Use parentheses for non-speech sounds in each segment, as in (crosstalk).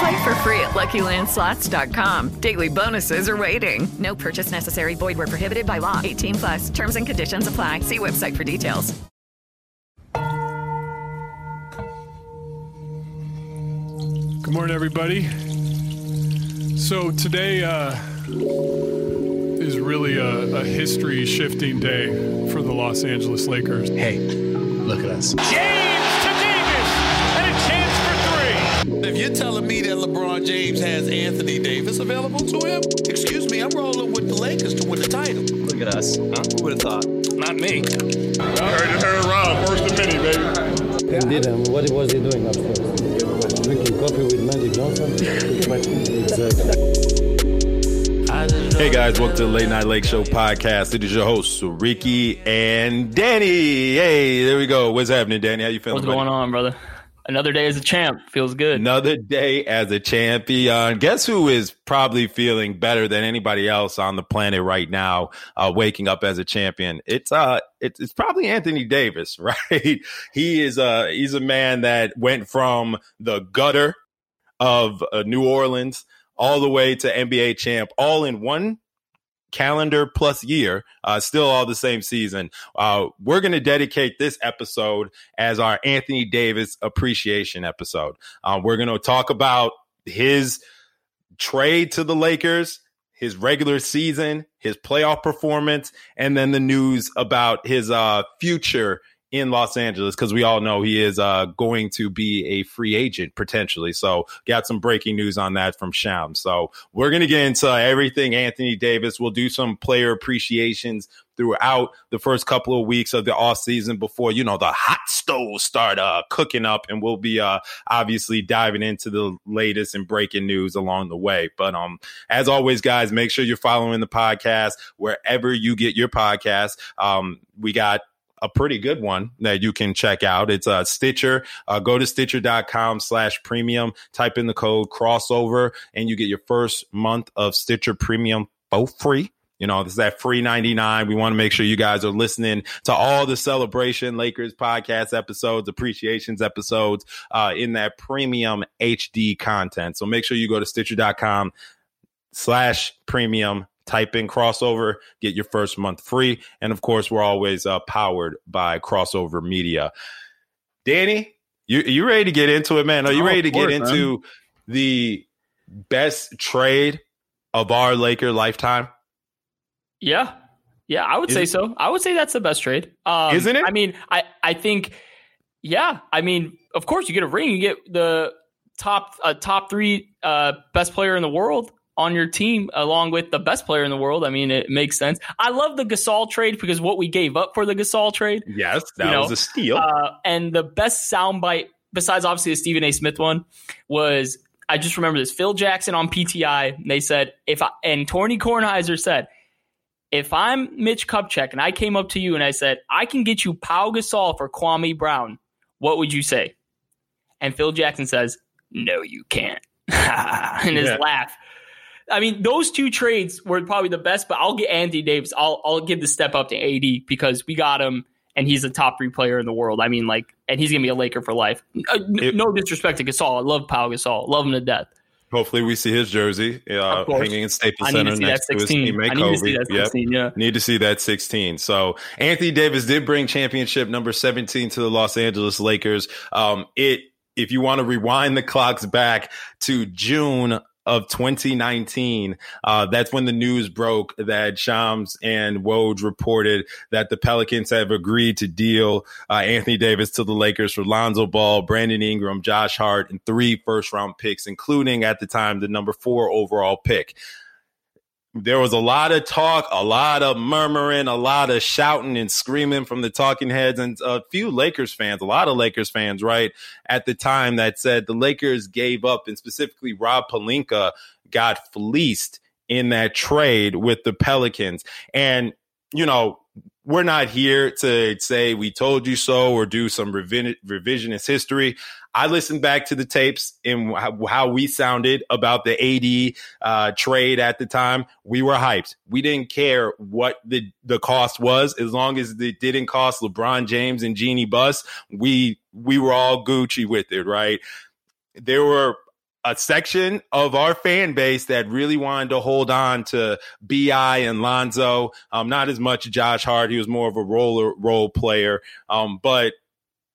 Play for free at LuckyLandSlots.com. Daily bonuses are waiting. No purchase necessary. Void where prohibited by law. 18 plus. Terms and conditions apply. See website for details. Good morning, everybody. So today uh, is really a, a history-shifting day for the Los Angeles Lakers. Hey, look at us. James If you're telling me that LeBron James has Anthony Davis available to him, excuse me, I'm rolling with the Lakers to win the title. Look at us. Huh? Who would have thought? Not me. Heard it, heard around. First of many, baby. Indeed, um, what was he doing upstairs? Drinking coffee with Magic Johnson? exactly. Hey guys, welcome to the Late Night Lake Show podcast. It is your hosts, Ricky and Danny. Hey, there we go. What's happening, Danny? How you feeling? What's going on, brother? Another day as a champ feels good. Another day as a champion. Guess who is probably feeling better than anybody else on the planet right now, uh, waking up as a champion? It's uh, it's, it's probably Anthony Davis, (laughs) right? he is uh, he's a man that went from the gutter of uh, New Orleans all the way to NBA champ, all in one calendar plus year, uh, still all the same season. Uh, we're going to dedicate this episode as our Anthony Davis appreciation episode. Uh, we're going to talk about his trade to the Lakers, his regular season, his playoff performance, and then the news about his uh, future in Los Angeles because we all know he is uh, going to be a free agent potentially. So, got some breaking news on that from Sham. So, we're going to get into everything Anthony Davis. We'll do some player appreciations throughout the first couple of weeks of the off season before you know the hot stoves start uh, cooking up, and we'll be uh, obviously diving into the latest and breaking news along the way. But um, as always, guys, make sure you're following the podcast wherever you get your podcast. Um, we got a pretty good one that you can check out. It's uh, Stitcher. Uh, go to stitcher.com slash premium, type in the code crossover, and you get your first month of Stitcher premium both free. You know, this is that free 99. We want to make sure you guys are listening to all the celebration Lakers podcast episodes, appreciations episodes, uh, in that premium HD content. So make sure you go to stitcher.com slash premium type in crossover, get your first month free. And of course, we're always uh, powered by crossover media. Danny, you you ready to get into it, man? Are you Oh, ready to course, get into the best trade of our Laker lifetime? Yeah. Yeah, I would Is say it- so. I would say that's the best trade. Um, Isn't it? I mean, I, I think, yeah. I mean, of course, you get a ring. You get the top uh, top three uh, best player in the world on your team, along with the best player in the world. I mean, it makes sense. I love the Gasol trade because what we gave up for the Gasol trade. Yes, that You know, was a steal. Uh, and the best soundbite, besides obviously the Stephen A. Smith one, was I just remember this. Phil Jackson on PTI. They said if I and Tony Kornheiser said, if I'm Mitch Kupchak and I came up to you and I said I can get you Pau Gasol for Kwame Brown, what would you say? And Phil Jackson says, No, you can't. (laughs) and his Yeah. laugh. I mean, those two trades were probably the best, but I'll get Andy Davis. I'll I'll give the step up to AD because we got him and he's a top three player in the world. I mean, like, and he's gonna be a Laker for life. Uh, It- no disrespect to Gasol, I love Pau Gasol, love him to death. Hopefully, we see his jersey uh, hanging in Staples I need Center to see that next to his 16. teammate I need to see Kobe. that Yep. 16. Yeah. Need to see that 16. So Anthony Davis did bring championship number 17 to the Los Angeles Lakers. Um, it, if you want to rewind the clocks back to June of 2019. Uh, that's when the news broke that Shams and Woj reported that the Pelicans have agreed to deal uh, Anthony Davis to the Lakers for Lonzo Ball, Brandon Ingram, Josh Hart, and three first round picks, including at the time the number four overall pick there was a lot of talk, a lot of murmuring, a lot of shouting and screaming from the talking heads, and a few Lakers fans, a lot of Lakers fans, right, at the time that said the Lakers gave up, and specifically Rob Pelinka got fleeced in that trade with the Pelicans. And, you know, we're not here to say we told you so or do some revisionist history. I listened back to the tapes and how we sounded about the AD uh, trade at the time. We were hyped. We didn't care what the, the cost was as long as it didn't cost LeBron James and Jeanie Buss. We we were all Gucci with it, right? There were a section of our fan base that really wanted to hold on to Bi and Lonzo. Um, not as much Josh Hart; he was more of a roller role player. Um, but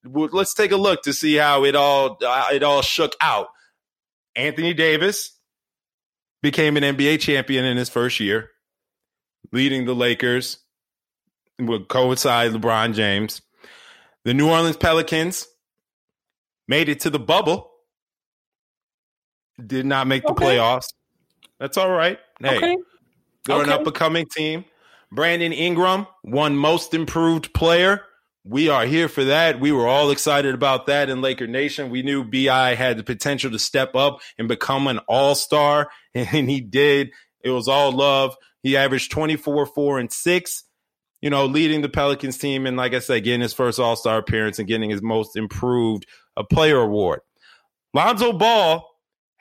let's take a look to see how it all uh, it all shook out. Anthony Davis became an NBA champion in his first year, leading the Lakers. Would coincide LeBron James. The New Orleans Pelicans made it to the bubble did not make the okay. playoffs. That's all right. Hey, okay. they're okay. an up and coming team. Brandon Ingram won most improved player. We are here for that. We were all excited about that in Laker Nation. We knew BI had the potential to step up and become an all star, (laughs) and he did. It was all love. He averaged 24, 4, and 6, you know, leading the Pelicans team. And like I said, getting his first all star appearance and getting his most improved uh, player award. Lonzo Ball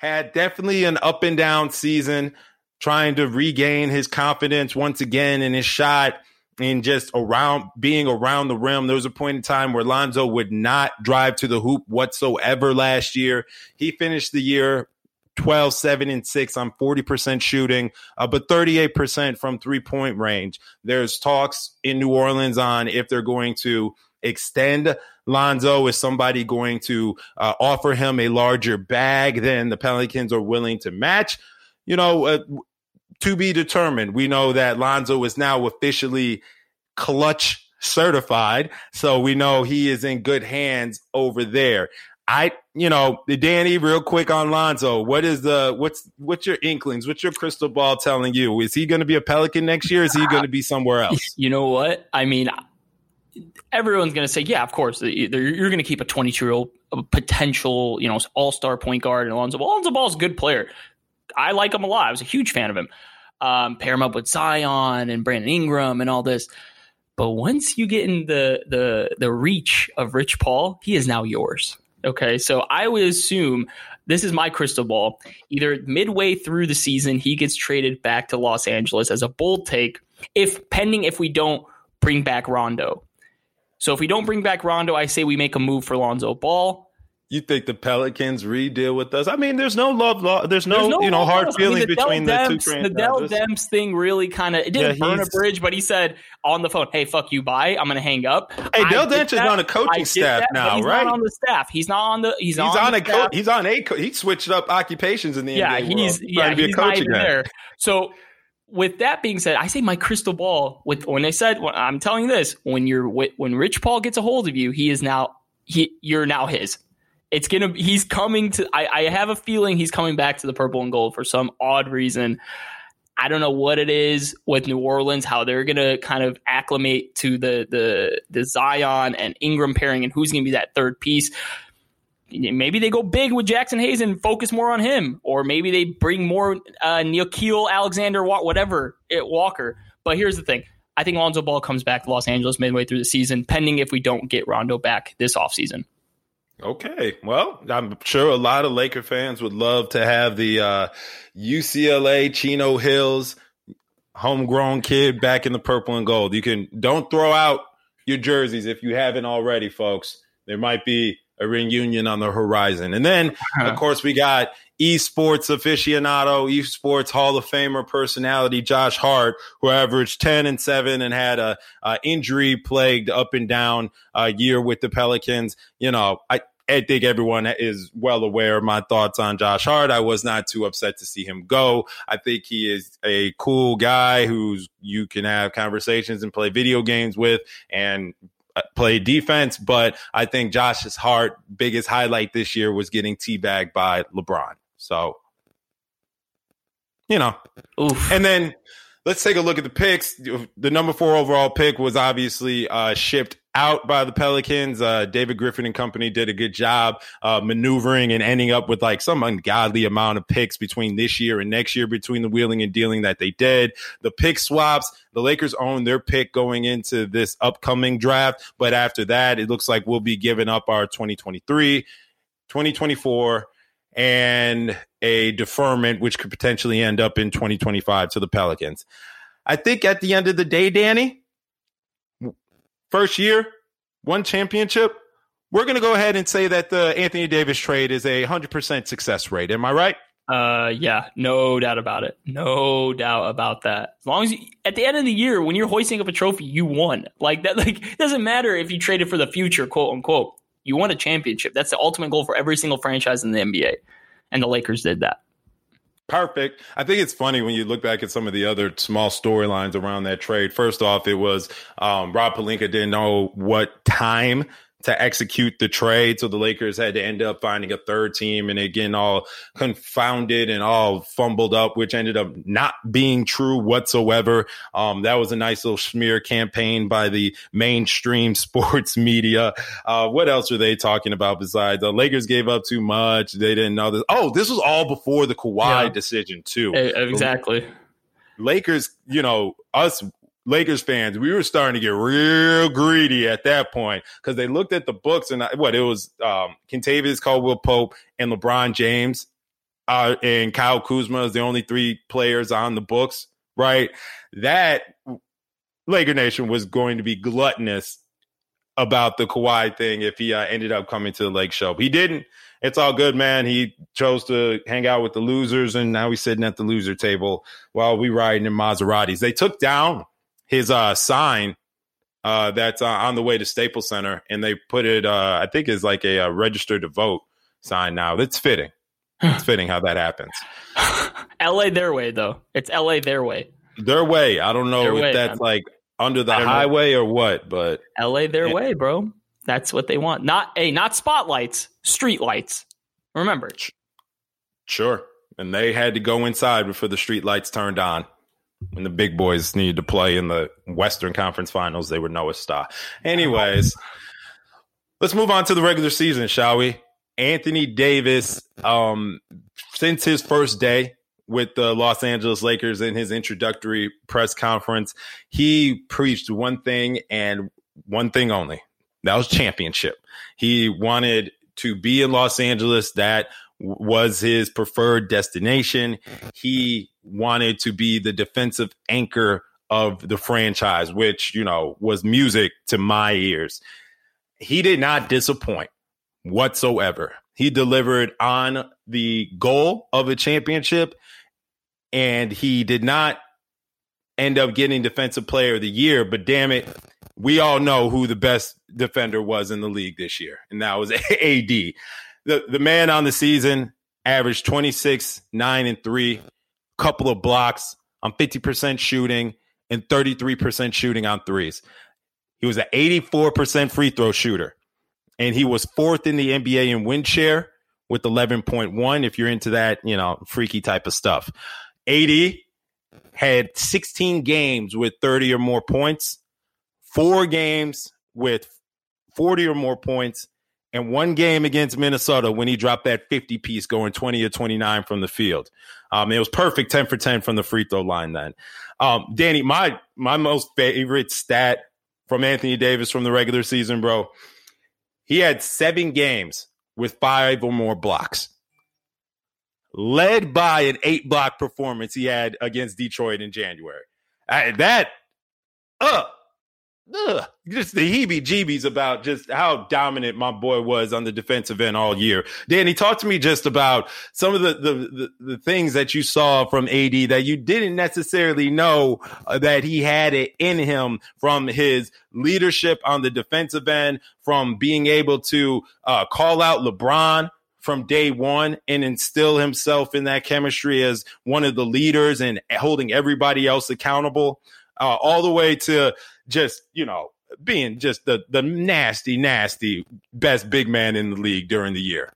had definitely an up and down season, trying to regain his confidence once again in his shot and just around being around the rim. There was a point in time where Lonzo would not drive to the hoop whatsoever last year. He finished the year 12, 7, and 6 on 40% shooting, uh, but 38% from three point range. There's talks in New Orleans on if they're going to extend Lonzo? Is somebody going to uh, offer him a larger bag than the Pelicans are willing to match? You know, uh, to be determined. We know that Lonzo is now officially clutch certified, so we know he is in good hands over there. I, you know, Danny, real quick on Lonzo. What is the what's what's your inklings? What's your crystal ball telling you? Is he going to be a Pelican next year? is he going to be somewhere else? (laughs) You know what? I mean, everyone's going to say, yeah, of course, you're going to keep a 22 year old potential, you know, all star point guard and Alonzo Ball. Alonzo Ball is a good player. I like him a lot. I was a huge fan of him. Um, pair him up with Zion and Brandon Ingram and all this. But once you get in the the the reach of Rich Paul, he is now yours. Okay, so I would assume this is my crystal ball. Either midway through the season, he gets traded back to Los Angeles as a bold take, if pending if we don't bring back Rondo. So if we don't bring back Rondo, I say we make a move for Lonzo Ball. You think the Pelicans re-deal with us? I mean, there's no love, there's no, there's no you know hard feelings I mean, the between Demps, the two franchises. The Dell Demps thing really kind of it didn't yeah, burn a bridge, but he said on the phone, "Hey, fuck you, bye. I'm going to hang up." Hey, Dell Demps is on a coaching staff that, now, he's right? Not on the staff. He's not on the. He's, he's on, on a co- he's on a co- he switched up occupations in the yeah, NBA he's world, yeah, he's not even there. So with that being said, I say my crystal ball. With when I said, when, I'm telling this, when you're when Rich Paul gets a hold of you, he is now he you're now his. It's gonna he's coming to. I, I have a feeling he's coming back to the purple and gold for some odd reason. I don't know what it is with New Orleans, how they're gonna kind of acclimate to the the the Zion and Ingram pairing, and who's gonna be that third piece maybe they go big with Jaxson Hayes and focus more on him, or maybe they bring more uh, Nickeil Alexander, whatever, it, Walker. But here's the thing: I think Lonzo Ball comes back to Los Angeles midway through the season, pending if we don't get Rondo back this offseason. Okay, well, I'm sure a lot of Laker fans would love to have the uh, UCLA Chino Hills homegrown kid back in the purple and gold. You can don't throw out your jerseys if you haven't already, folks. There might be a reunion on the horizon. And then, uh-huh. of course, we got esports aficionado, esports Hall of Famer personality Josh Hart, who averaged 10 and 7 and had a, a injury plagued up and down uh, year with the Pelicans. You know, I I think everyone is well aware of my thoughts on Josh Hart. I was not too upset to see him go. I think he is a cool guy who's you can have conversations and play video games with and play defense. But I think Josh's heart biggest highlight this year was getting teabagged by LeBron. So, you know, Oof. and then let's take a look at the picks. The number four overall pick was obviously uh, shipped out by the Pelicans. Uh, David Griffin and company did a good job uh, maneuvering and ending up with like some ungodly amount of picks between this year and next year between the wheeling and dealing that they did. The pick swaps, the Lakers own their pick going into this upcoming draft. But after that, it looks like we'll be giving up our 2023, 2024, and a deferment, which could potentially end up in 2025 to the Pelicans. I think at the end of the day, Danny, first year, one championship, we're going to go ahead and say that the Anthony Davis trade is a 100% success rate. Am I right? Uh, yeah, no doubt about it. No doubt about that. As long as you, at the end of the year, when you're hoisting up a trophy, you won. Like that, (laughs) like it doesn't matter if you traded for the future, quote unquote. You won a championship. That's the ultimate goal for every single franchise in the NBA, and the Lakers did that. Perfect. I think it's funny when you look back at some of the other small storylines around that trade. First off, it was um, Rob Pelinka didn't know what time to execute the trade. So the Lakers had to end up finding a third team and again, all confounded and all fumbled up, which ended up not being true whatsoever. Um, that was a nice little smear campaign by the mainstream (laughs) sports media. Uh, what else are they talking about besides the Lakers gave up too much? They didn't know this. Oh, this was all before the Kawhi yeah. decision too. Exactly. Lakers, you know, us Lakers fans, we were starting to get real greedy at that point because they looked at the books and what it was um Kentavious Caldwell Pope and LeBron James uh, and Kyle Kuzma is the only three players on the books, right? That Laker Nation was going to be gluttonous about the Kawhi thing if he uh, ended up coming to the Lake Show. He didn't. It's all good, man. He chose to hang out with the losers, and now he's sitting at the loser table while we riding in Maseratis. They took down his uh, sign uh, that's uh, on the way to Staples Center, and they put it. Uh, I think is like a, a registered to vote sign now. It's fitting. It's fitting how that happens. (laughs) L.A. their way though. It's L.A. their way. Their way. I don't know their if way, that's man. like under the highway know. or what, but L.A. their way, bro. That's what they want. Not a hey, not spotlights, street lights. Remember. Sure. And they had to go inside before the street lights turned on when the big boys needed to play in the Western Conference Finals, they were Noah Star. Anyways, let's move on to the regular season, shall we? Anthony Davis, um, since his first day with the Los Angeles Lakers in his introductory press conference, he preached one thing and one thing only. That was championship. He wanted to be in Los Angeles. That was his preferred destination. He wanted to be the defensive anchor of the franchise, which, you know, was music to my ears. He did not disappoint whatsoever. He delivered on the goal of a championship and he did not end up getting defensive player of the year, but damn it, we all know who the best defender was in the league this year, and that was (laughs) AD. The the man on the season averaged 26, 9 and 3, couple of blocks on 50% shooting and 33% shooting on threes. He was an 84% free throw shooter. And he was fourth in the NBA in win share with 11.1 if you're into that, you know, freaky type of stuff. AD had 16 games with 30 or more points, four games with 40 or more points, and one game against Minnesota when he dropped that 50 piece going 20 or 29 from the field. Um, it was perfect 10 for 10 from the free throw line then. Um, Danny, my my most favorite stat from Anthony Davis from the regular season, bro. He had seven games with five or more blocks. Led by an eight block performance he had against Detroit in January. I, that, uh, ugh, just the heebie jeebies about just how dominant my boy was on the defensive end all year. Danny, talk to me just about some of the, the, the, the things that you saw from AD that you didn't necessarily know uh, that he had it in him from his leadership on the defensive end, from being able to uh, call out LeBron from day one and instill himself in that chemistry as one of the leaders and holding everybody else accountable, uh, all the way to just, you know, being just the the nasty, nasty best big man in the league during the year.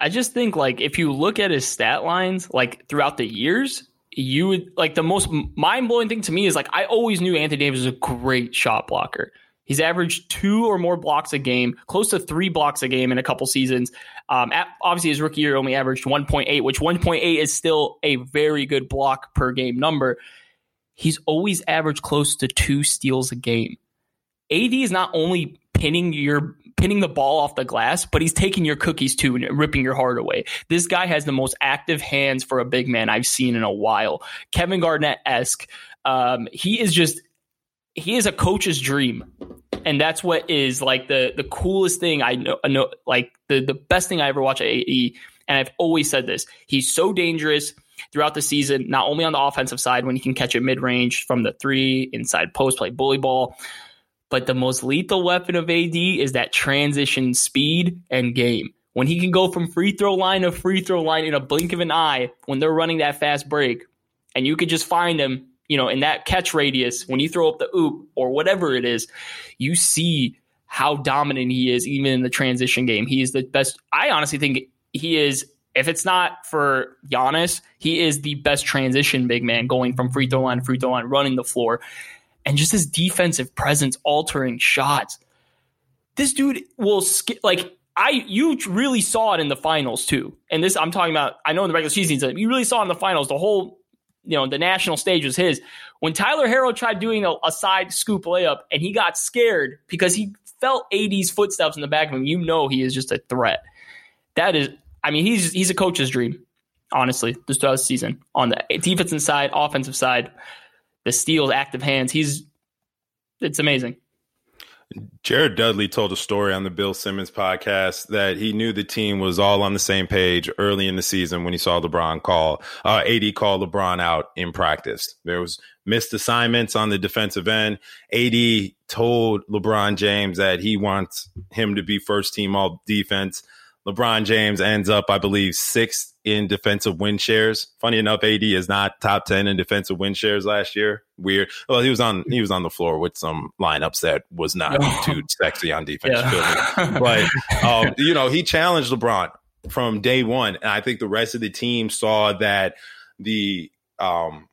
I just think like if you look at his stat lines like throughout the years, you would like the most mind blowing thing to me is like I always knew Anthony Davis was a great shot blocker. He's averaged two or more blocks a game, close to three blocks a game in a couple seasons. Um, at, obviously, his rookie year only averaged 1.8, which 1.8 is still a very good block per game number. He's always averaged close to two steals a game. AD is not only pinning your pinning the ball off the glass, but he's taking your cookies too and ripping your heart away. This guy has the most active hands for a big man I've seen in a while. Kevin Garnett esque. Um, he is just he is a coach's dream and that's what is like the the coolest thing I know, I know like the the best thing I ever watched at AE. And I've always said this: he's so dangerous throughout the season, not only on the offensive side when he can catch it mid range from the three, inside post, play bully ball, but the most lethal weapon of AD is that transition speed and game. When he can go from free throw line to free throw line in a blink of an eye when they're running that fast break, and you could just find him you know, in that catch radius, when you throw up the oop or whatever it is, you see how dominant he is, even in the transition game. He is the best. I honestly think he is. If it's not for Giannis, he is the best transition big man going from free throw line to free throw line, running the floor, and just his defensive presence, altering shots. This dude will skip like I you really saw it in the finals too. And this I'm talking about. I know in the regular season, you really saw in the finals the whole you know, the national stage was his. When Tyler Herro tried doing a, a, side scoop layup and he got scared because he felt AD's footsteps in the back of him, you know he is just a threat. That is, I mean, he's he's a coach's dream, honestly, this season. On the defensive side, offensive side, the steals, active hands, he's it's amazing. Jared Dudley told a story on the Bill Simmons podcast that he knew the team was all on the same page early in the season when he saw LeBron call uh, AD call LeBron out in practice. There was missed assignments on the defensive end. AD told LeBron James that he wants him to be first team all defense. LeBron James ends up, I believe, sixth in defensive win shares. Funny enough, AD is not top ten in defensive win shares last year. Weird. Well, he was on he was on the floor with some lineups that was not too sexy on defense. Yeah. (laughs) but um, you know, he challenged LeBron from day one, and I think the rest of the team saw that the um,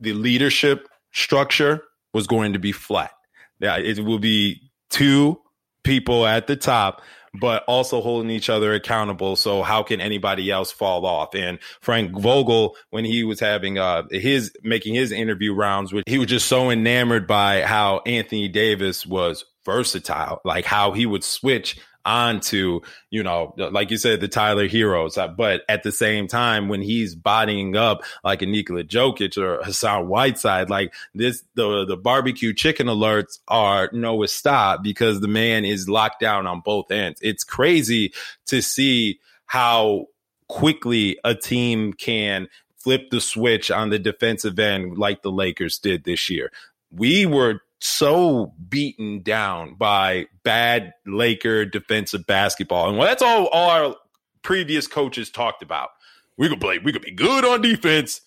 the leadership structure was going to be flat. Yeah, it will be two people at the top but also holding each other accountable. So how can anybody else fall off? And Frank Vogel, when he was having uh his making his interview rounds, he was just so enamored by how Anthony Davis was versatile, like how he would switch onto, you know, like you said, the Tyler Herros. Uh, but at the same time, when he's bodying up like a Nikola Jokic or Hassan Whiteside, like this, the the barbecue chicken alerts are no stop because the man is locked down on both ends. It's crazy to see how quickly a team can flip the switch on the defensive end like the Lakers did this year. We were so beaten down by bad Laker defensive basketball. And well, that's all, all our previous coaches talked about. We could play, we could be good on defense.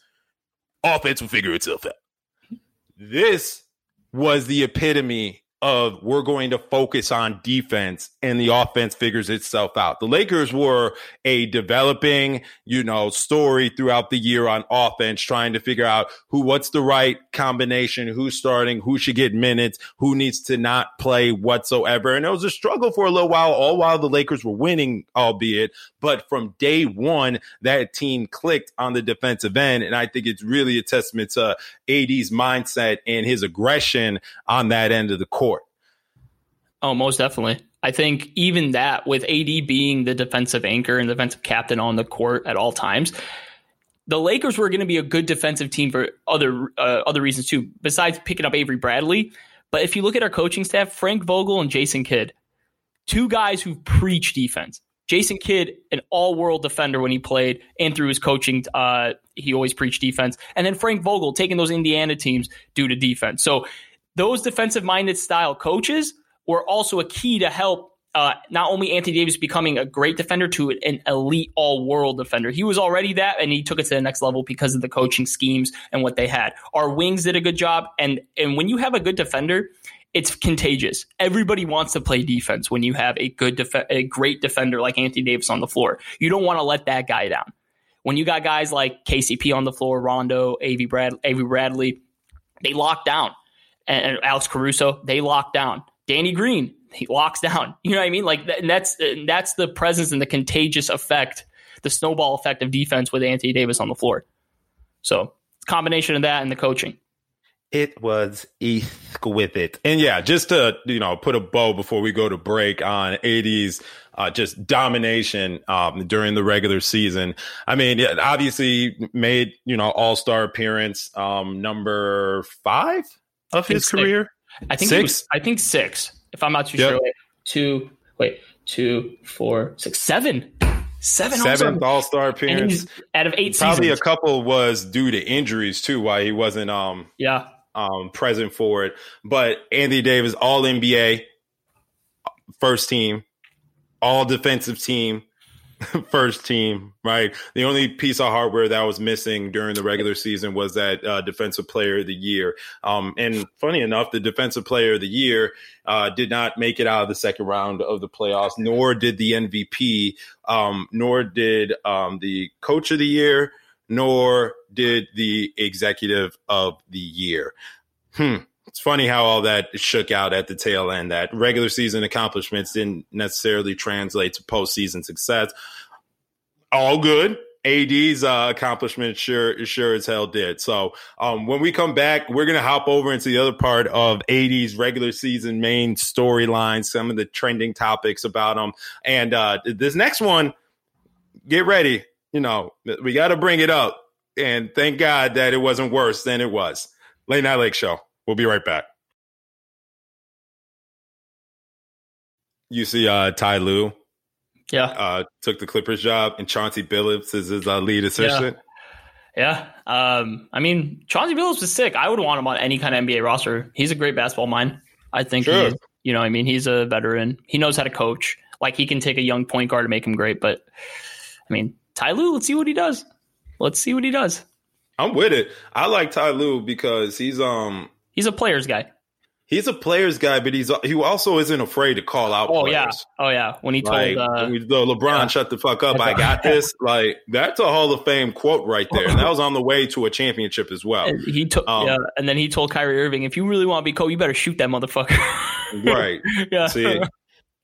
Offense will figure itself out. This was the epitome of we're going to focus on defense and the offense figures itself out. The Lakers were a developing, you know, story throughout the year on offense, trying to figure out who, what's the right combination, who's starting, who should get minutes, who needs to not play whatsoever. And it was a struggle for a little while, all while the Lakers were winning, albeit, but from day one, that team clicked on the defensive end. And I think it's really a testament to AD's mindset and his aggression on that end of the court. Oh, most definitely. I think even that, with AD being the defensive anchor and the defensive captain on the court at all times, the Lakers were going to be a good defensive team for other uh, other reasons too. Besides picking up Avery Bradley, But if you look at our coaching staff, Frank Vogel and Jason Kidd, two guys who preach defense. Jason Kidd, an all-world defender when he played, and through his coaching, uh, he always preached defense. And then Frank Vogel taking those Indiana teams due to defense. So those defensive-minded style coaches were also a key to help uh, not only Anthony Davis becoming a great defender to an elite all world defender. He was already that, and he took it to the next level because of the coaching schemes and what they had. Our wings did a good job, and and when you have a good defender, it's contagious. Everybody wants to play defense when you have a good, def- a great defender like Anthony Davis on the floor. You don't want to let that guy down. When you got guys like KCP on the floor, Rondo, Avery, Brad- Bradley, they lock down, and, and Alex Caruso, they lock down. Danny Green, he locks down. (laughs) You know what I mean? Like and that's that's the presence and the contagious effect, the snowball effect of defense with Anthony Davis on the floor. So combination of that and the coaching. It was exquisite. And yeah, just to, you know, put a bow before we go to break on AD's uh, just domination um, during the regular season. I mean, yeah, obviously made, you know, all-star appearance um, number five of his career. I think six. Was, I think six. If I'm not too yep. sure. Wait, two. Wait, two, four, six, seven. Seven seventh All Star appearance out of eight. Probably seasons. a couple was due to injuries too, why he wasn't um yeah um present for it. But Anthony Davis, All NBA, first team, All Defensive Team, (laughs) first team, right? The only piece of hardware that was missing during the regular season was that uh, defensive player of the year. Um, and funny enough, the defensive player of the year uh, did not make it out of the second round of the playoffs, nor did the MVP, um, nor did um, the coach of the year, nor did the executive of the year. Hmm it's funny how all that shook out at the tail end. That regular season accomplishments didn't necessarily translate to postseason success. All good. AD's uh, accomplishment sure sure as hell did. So um, when we come back, we're gonna hop over into the other part of AD's regular season main storyline, some of the trending topics about them, and uh, this next one, get ready. You know, we got to bring it up, and thank God that it wasn't worse than it was. Late Night Lake Show. We'll be right back. You see, uh, Ty Lue, yeah, uh, took the Clippers job, and Chauncey Billups is his uh, lead assistant. Yeah. yeah. Um, I mean, Chauncey Billups is sick. I would want him on any kind of NBA roster. He's a great basketball mind. I think. Sure. He, you know, I mean, he's a veteran. He knows how to coach. Like he can take a young point guard and make him great. But I mean, Ty Lue, let's see what he does. Let's see what he does. I'm with it. I like Ty Lue because he's um He's a players guy. He's a players guy, but he's he also isn't afraid to call out. Oh players. yeah, oh yeah. When he told like, uh, when LeBron, yeah. "Shut the fuck up, I got (laughs) this." Like that's a Hall of Fame quote right there, and that was on the way to a championship as well. And he took, um, yeah, and then he told Kyrie Irving, "If you really want to be Kobe, you better shoot that motherfucker." (laughs) right. yeah. See,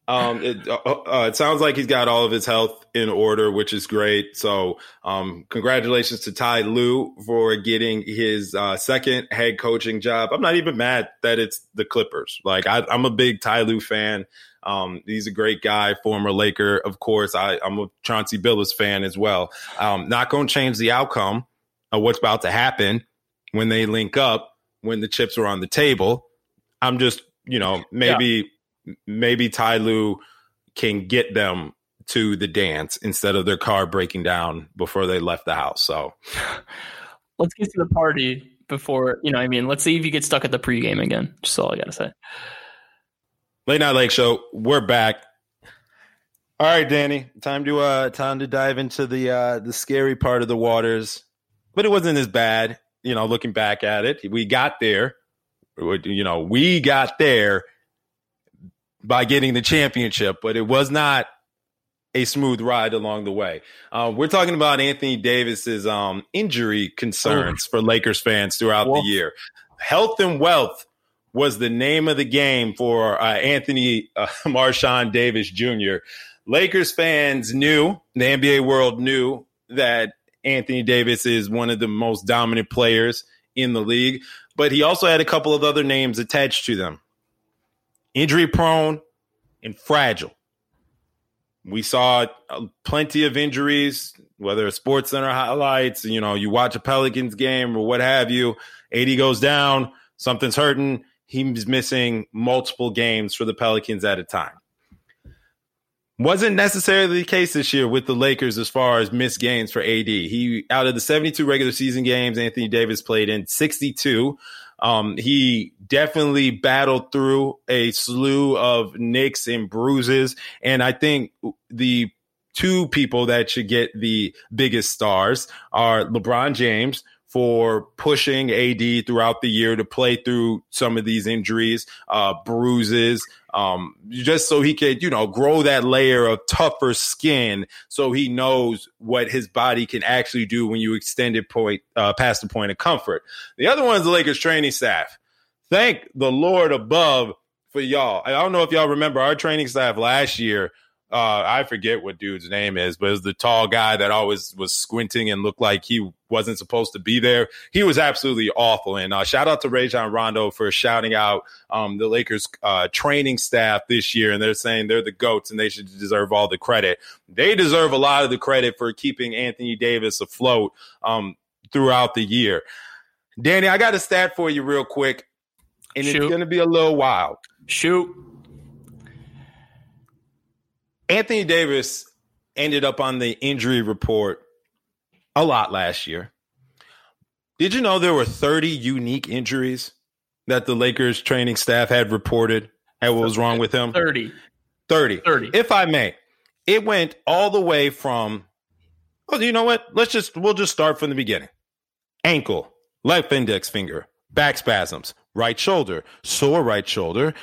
um, it, uh, uh, it sounds like he's got all of his health in order, which is great. So, um, congratulations to Ty Lue for getting his uh, second head coaching job. I'm not even mad that it's the Clippers. Like, I, am a big Ty Lue fan. Um, he's a great guy, former Laker, of course. I, am a Chauncey Billups fan as well. Um, not going to change the outcome of what's about to happen when they link up when the chips are on the table. I'm just, you know, maybe. Yeah maybe Ty Lue can get them to the dance instead of their car breaking down before they left the house. So (laughs) let's get to the party before, you know, I mean, let's see if you get stuck at the pregame again. Just all I got to say. Late Night Lake Show, we're back. All right, Danny, time to uh time to dive into the uh the scary part of the waters. But it wasn't as bad, you know, looking back at it. We got there. You know, we got there by getting the championship, but it was not a smooth ride along the way. Uh, we're talking about Anthony Davis's um, injury concerns for Lakers fans throughout the year. Health and wealth was the name of the game for uh, Anthony uh, (laughs) Marshon Davis Jr. Lakers fans knew, the NBA world knew that Anthony Davis is one of the most dominant players in the league, but he also had a couple of other names attached to them injury prone and fragile. We saw uh, plenty of injuries, whether it's Sports Center highlights, you know, you watch a Pelicans game or what have you. AD goes down, something's hurting. he's missing multiple games for the Pelicans at a time. Wasn't necessarily the case this year with the Lakers as far as missed games for AD. He out of the 72 regular season games Anthony Davis played in 62. Um, he definitely battled through a slew of nicks and bruises. And I think the two people that should get the biggest stars are LeBron James, for pushing AD throughout the year to play through some of these injuries, uh, bruises, um, just so he could, you know, grow that layer of tougher skin so he knows what his body can actually do when you extend it point, uh, past the point of comfort. The other one is the Lakers training staff. Thank the Lord above for y'all. I don't know if y'all remember our training staff last year uh, I forget what dude's name is, but it was the tall guy that always was squinting and looked like he wasn't supposed to be there. He was absolutely awful. And uh, shout out to Rajon Rondo for shouting out um, the Lakers uh, training staff this year. And they're saying they're the GOATs and they should deserve all the credit. They deserve a lot of the credit for keeping Anthony Davis afloat um, throughout the year. Danny, I got a stat for you real quick, and Shoot. it's going to be a little wild. Shoot. Anthony Davis ended up on the injury report a lot last year. Did you know there were 30 unique injuries that the Lakers training staff had reported and what was wrong with him? 30. 30. 30. If I may, it went all the way from, well, you know what? Let's just, we'll just start from the beginning. Ankle, left index finger, back spasms, right shoulder, sore right shoulder,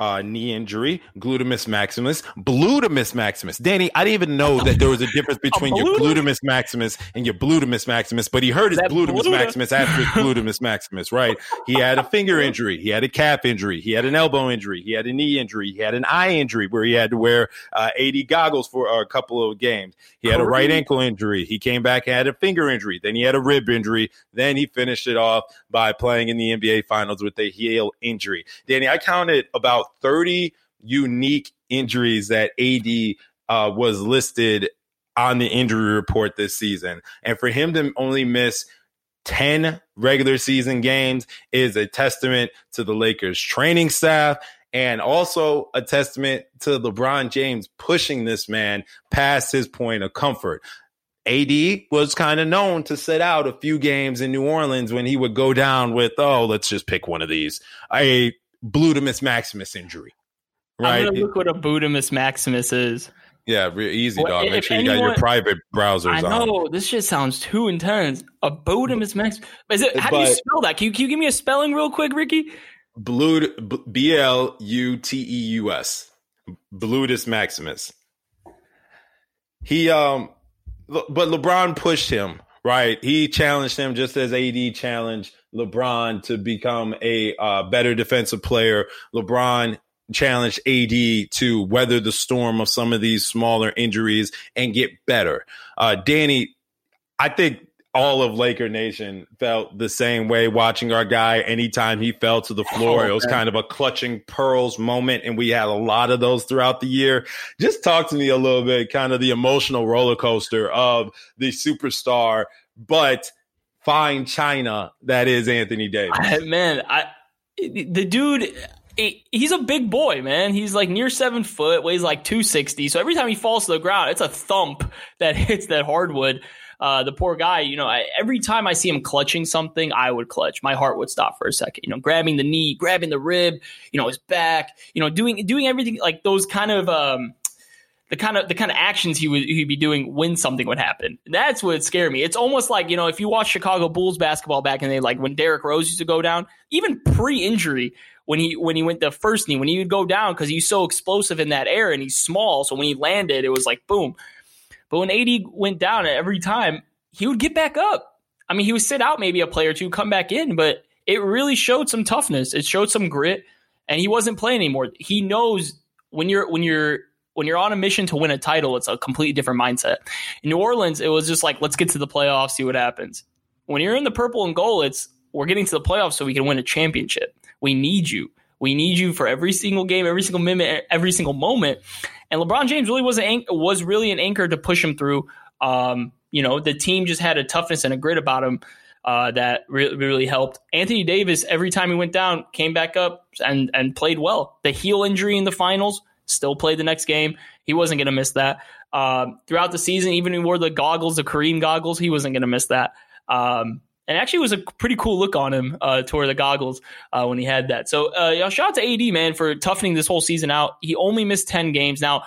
uh, knee injury, gluteus maximus, glutamus maximus. Danny, I didn't even know that there was a difference (laughs) between your gluteus maximus and your gluteus maximus, but he hurt his gluteus maximus after his gluteus maximus, right? He had a finger (laughs) injury, he had a calf injury, he had an elbow injury, he had a knee injury, he had an eye injury where he had to wear uh, AD goggles for a couple of games. He had a right ankle injury. He came back and had a finger injury. Then he had a rib injury. Then he finished it off by playing in the NBA Finals with heel injury. Danny, I counted about 30 unique injuries that AD uh, was listed on the injury report this season. And for him to only miss 10 regular season games is a testament to the Lakers training staff and also a testament to LeBron James pushing this man past his point of comfort. AD was kind of known to sit out a few games in New Orleans when he would go down with, oh, let's just pick one of these, a gluteus maximus injury. Right. I'm gonna look what a gluteus maximus is. Yeah, easy, dog. Make sure anyone, you got your private browsers. I know on. this shit sounds too intense. A gluteus maximus. Is it? How but, do you spell that? Can you, can you give me a spelling real quick, Ricky? Blue B L U T E U S. Gluteus maximus. He um but LeBron pushed him, right? He challenged him just as AD challenged LeBron to become a uh, better defensive player. LeBron challenged AD to weather the storm of some of these smaller injuries and get better. Uh, Danny, I think all of Laker Nation felt the same way watching our guy anytime he fell to the floor. Oh, it was kind of a clutching pearls moment, and we had a lot of those throughout the year. Just talk to me a little bit, kind of the emotional roller coaster of the superstar, but fine China that is Anthony Davis. Man, I the dude he's a big boy, man. He's like near seven foot, weighs like 260. So every time he falls to the ground, it's a thump that (laughs) hits that hardwood uh, the poor guy, you know, I, every time I see him clutching something, I would clutch. My heart would stop for a second. You know, grabbing the knee, grabbing the rib, you know, his back, you know, doing doing everything like those kind of um, the kind of the kind of actions he would he'd be doing when something would happen. That's what scared me. It's almost like you know if you watch Chicago Bulls basketball back in the day, like when Derrick Rose used to go down, even pre-injury when he when he went the first knee, when he would go down because he's so explosive in that air and he's small, so when he landed, it was like boom. But when AD went down every time, he would get back up. I mean, he would sit out maybe a play or two, come back in, but it really showed some toughness. It showed some grit, and he wasn't playing anymore. He knows when you're when you're when you're on a mission to win a title, it's a completely different mindset. In New Orleans, it was just like, let's get to the playoffs, see what happens. When you're in the purple and gold, it's we're getting to the playoffs so we can win a championship. We need you. We need you for every single game, every single minute, every single moment. And LeBron James really was an was really an anchor to push him through. Um, you know, the team just had a toughness and a grit about him. uh, that really, really helped. Anthony Davis, every time he went down, came back up and and played well. The heel injury in the finals, still played the next game. He wasn't going to miss that. Um, throughout the season, even he wore the goggles, the Kareem goggles, he wasn't going to miss that. Um, and actually, was a pretty cool look on him uh, to wear the goggles uh, when he had that. So, uh, you know, shout out to AD man for toughening this whole season out. He only missed ten games. Now,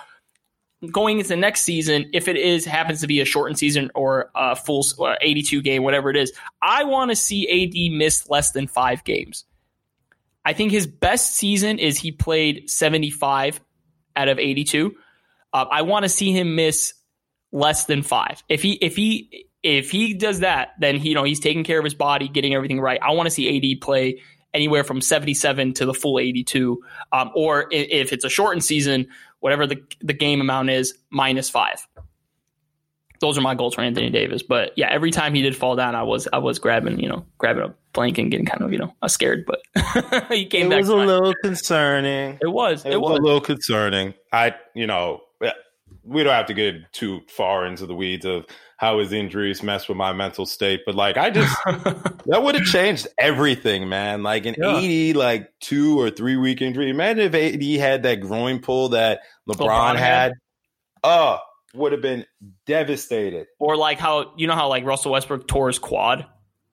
going into next season, if it is happens to be a shortened season or a full uh, 82 game, whatever it is, I want to see AD miss less than five games. I think his best season is he played 75 out of 82. Uh, I want to see him miss less than five. If he if he if he does that, then he, you know he's taking care of his body, getting everything right. I want to see AD play anywhere from 77 to the full 82, um, or if it's a shortened season, whatever the the game amount is, minus five. Those are my goals for Anthony Davis. But yeah, every time he did fall down, I was I was grabbing you know grabbing a blanket and getting kind of you know scared. But (laughs) he came it back. was a little concerning. It was. It, it was, was a little concerning. I you know we don't have to get too far into the weeds of how his injuries mess with my mental state, but like I just (laughs) that would have changed everything, man. Like an yeah. 80, like two or three week injury. Imagine if AD had that groin pull that LeBron, LeBron had. Oh, would have been devastated. Or like how you know how like Russell Westbrook tore his quad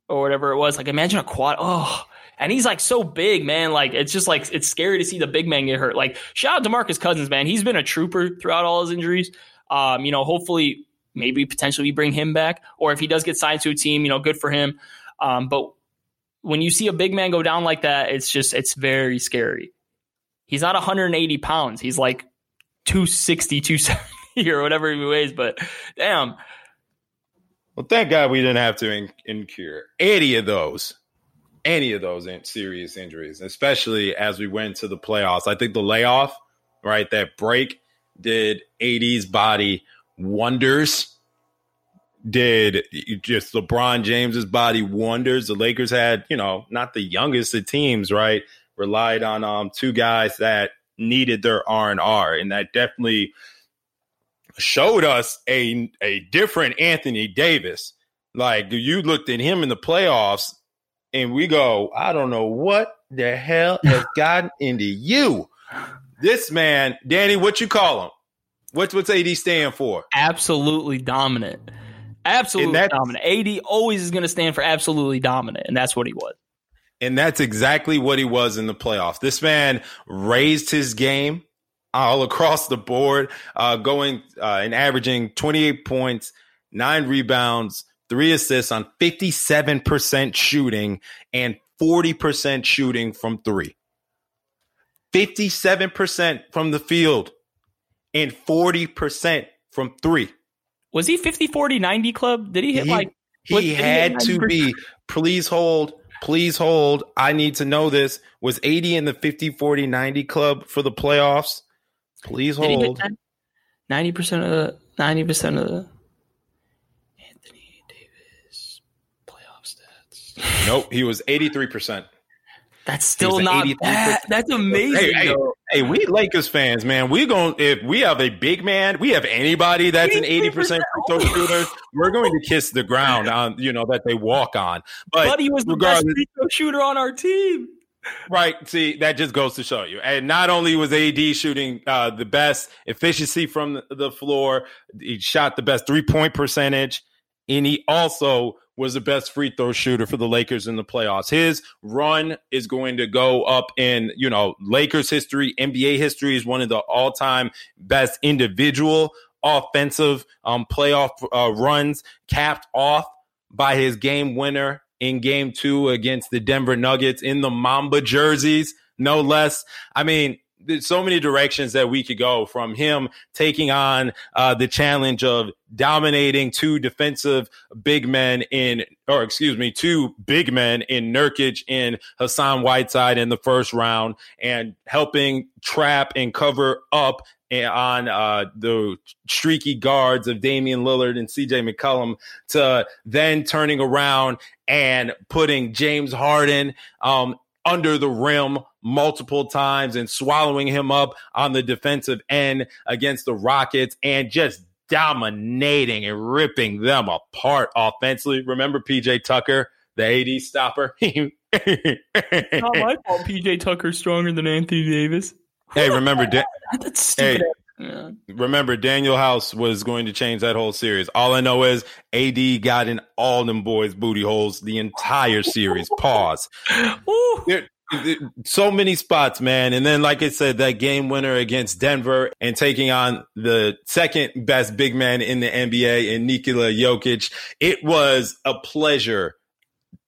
or whatever it was. Like imagine a quad. Oh, and he's like so big, man. Like it's just like it's scary to see the big man get hurt. Like shout out to Marcus Cousins, man. He's been a trooper throughout all his injuries. Um, you know, hopefully, maybe potentially bring him back, or if he does get signed to a team, you know, good for him. Um, but when you see a big man go down like that, it's just it's very scary. He's not 180 pounds. He's like 260, 270 (laughs) or whatever he weighs. But damn. Well, thank God we didn't have to incur any of those any of those serious injuries, especially as we went to the playoffs. I think the layoff, right, that break did AD's body wonders. Did just LeBron James's body wonders? The Lakers had, you know, not the youngest of teams, right? Relied on um two guys that needed their R and R, and that definitely showed us a a different Anthony Davis. Like you looked at him in the playoffs and we go, I don't know what the hell has gotten into you. This man, Danny, what you call him? What's what's AD stand for? Absolutely dominant. Absolutely dominant. AD always is going to stand for absolutely dominant, and that's what he was. And that's exactly what he was in the playoffs. This man raised his game all across the board, uh, going uh, and averaging 28 points, nine rebounds, three assists on 57% shooting and 40% shooting from three. 57% from the field and 40% from three. Was he 50 40 90 club? Did he hit he, like he had he to be please hold please hold I need to know this was AD in the 50 40 90 club for the playoffs please hold 90% of the 90% of the Anthony Davis playoff stats. Nope, he was 83%. That's still not bad. That's amazing. Hey, hey, hey, we Lakers fans, man. We going to if we have a big man, we have anybody that's an eighty percent free throw shooter, we're going to kiss the ground (laughs) on you know that they walk on. But Buddy was the best free throw shooter on our team. Right. See, that just goes to show you. And not only was AD shooting uh, the best efficiency from the floor, he shot the best three point percentage, and he also was the best free throw shooter for the Lakers in the playoffs. His run is going to go up in, you know, Lakers history, NBA history is one of the all-time best individual offensive um, playoff uh, runs capped off by his game winner in game 2 against the Denver Nuggets in the Mamba jerseys, no less. I mean, there's so many directions that we could go from him taking on uh, the challenge of dominating two defensive big men in, or excuse me, two big men in Nurkic and Hassan Whiteside in the first round and helping trap and cover up on uh, the streaky guards of Damian Lillard and CJ McCollum to then turning around and putting James Harden um, under the rim multiple times and swallowing him up on the defensive end against the Rockets and just dominating and ripping them apart offensively. Remember PJ Tucker the AD stopper. (laughs) Oh, Not my fault. PJ Tucker's stronger than Anthony Davis. Hey, remember, da- (laughs) That's stupid. Hey. Yeah. remember, Danuel House was going to change that whole series. All I know is AD got in all them boys' booty holes the entire series. Pause. (laughs) There- there- so many spots, man. And then, like I said, that game winner against Denver and taking on the second best big man in the NBA in Nikola Jokic. It was a pleasure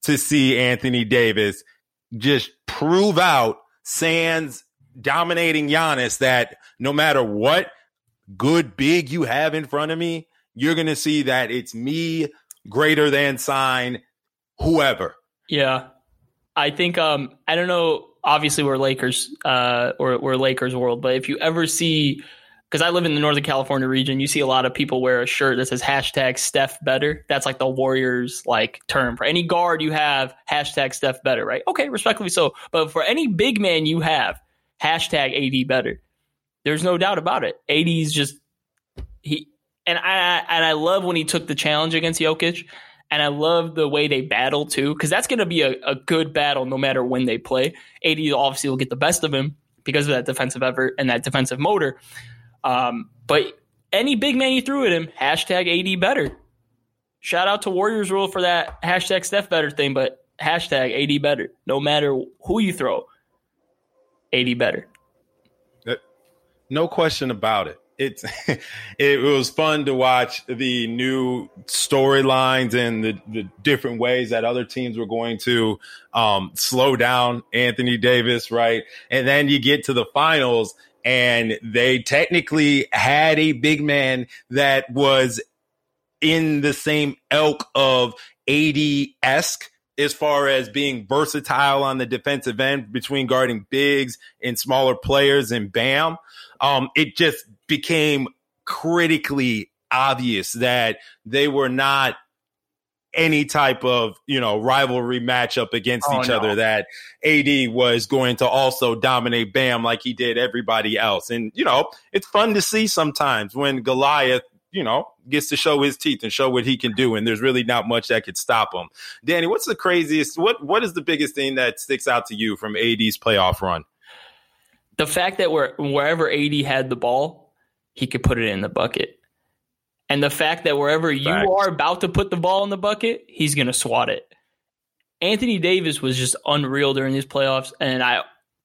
to see Anthony Davis just prove out Sands dominating Giannis that no matter what good big you have in front of me, you're going to see that it's me greater than sign whoever. Yeah. I think um I don't know obviously we're Lakers uh or we're Lakers world, but if you ever see because I live in the Northern California region, you see a lot of people wear a shirt that says hashtag Steph better. That's like the Warriors like term for any guard you have, hashtag Steph better, right? Okay, respectfully so. But for any big man you have, hashtag AD better. There's no doubt about it. AD's just he and I and I love when he took the challenge against Jokic. And I love the way they battle too, because that's going to be a, a good battle no matter when they play. AD obviously will get the best of him because of that defensive effort and that defensive motor. Um, but any big man you threw at him, hashtag AD better. Shout out to Warriors Rule for that hashtag Steph better thing, but hashtag AD better. No matter who you throw, AD better. No question about it. It's (laughs) it was fun to watch the new storylines and the, the different ways that other teams were going to um, slow down Anthony Davis, right? And then you get to the finals and they technically had a big man that was in the same elk of AD esque as far as being versatile on the defensive end between guarding bigs and smaller players and Bam. Um, it just became critically obvious that they were not any type of you know rivalry matchup against Oh, each no. other that AD was going to also dominate Bam like he did everybody else and you know it's fun to see sometimes when Goliath you know gets to show his teeth and show what he can do and there's really not much that could stop him. Danny, what's the craziest what what is the biggest thing that sticks out to you from AD's playoff run? the fact that where wherever AD had the ball, he could put it in the bucket. And the fact that wherever you Facts. are about to put the ball in the bucket, he's going to swat it. Anthony Davis was just unreal during these playoffs and I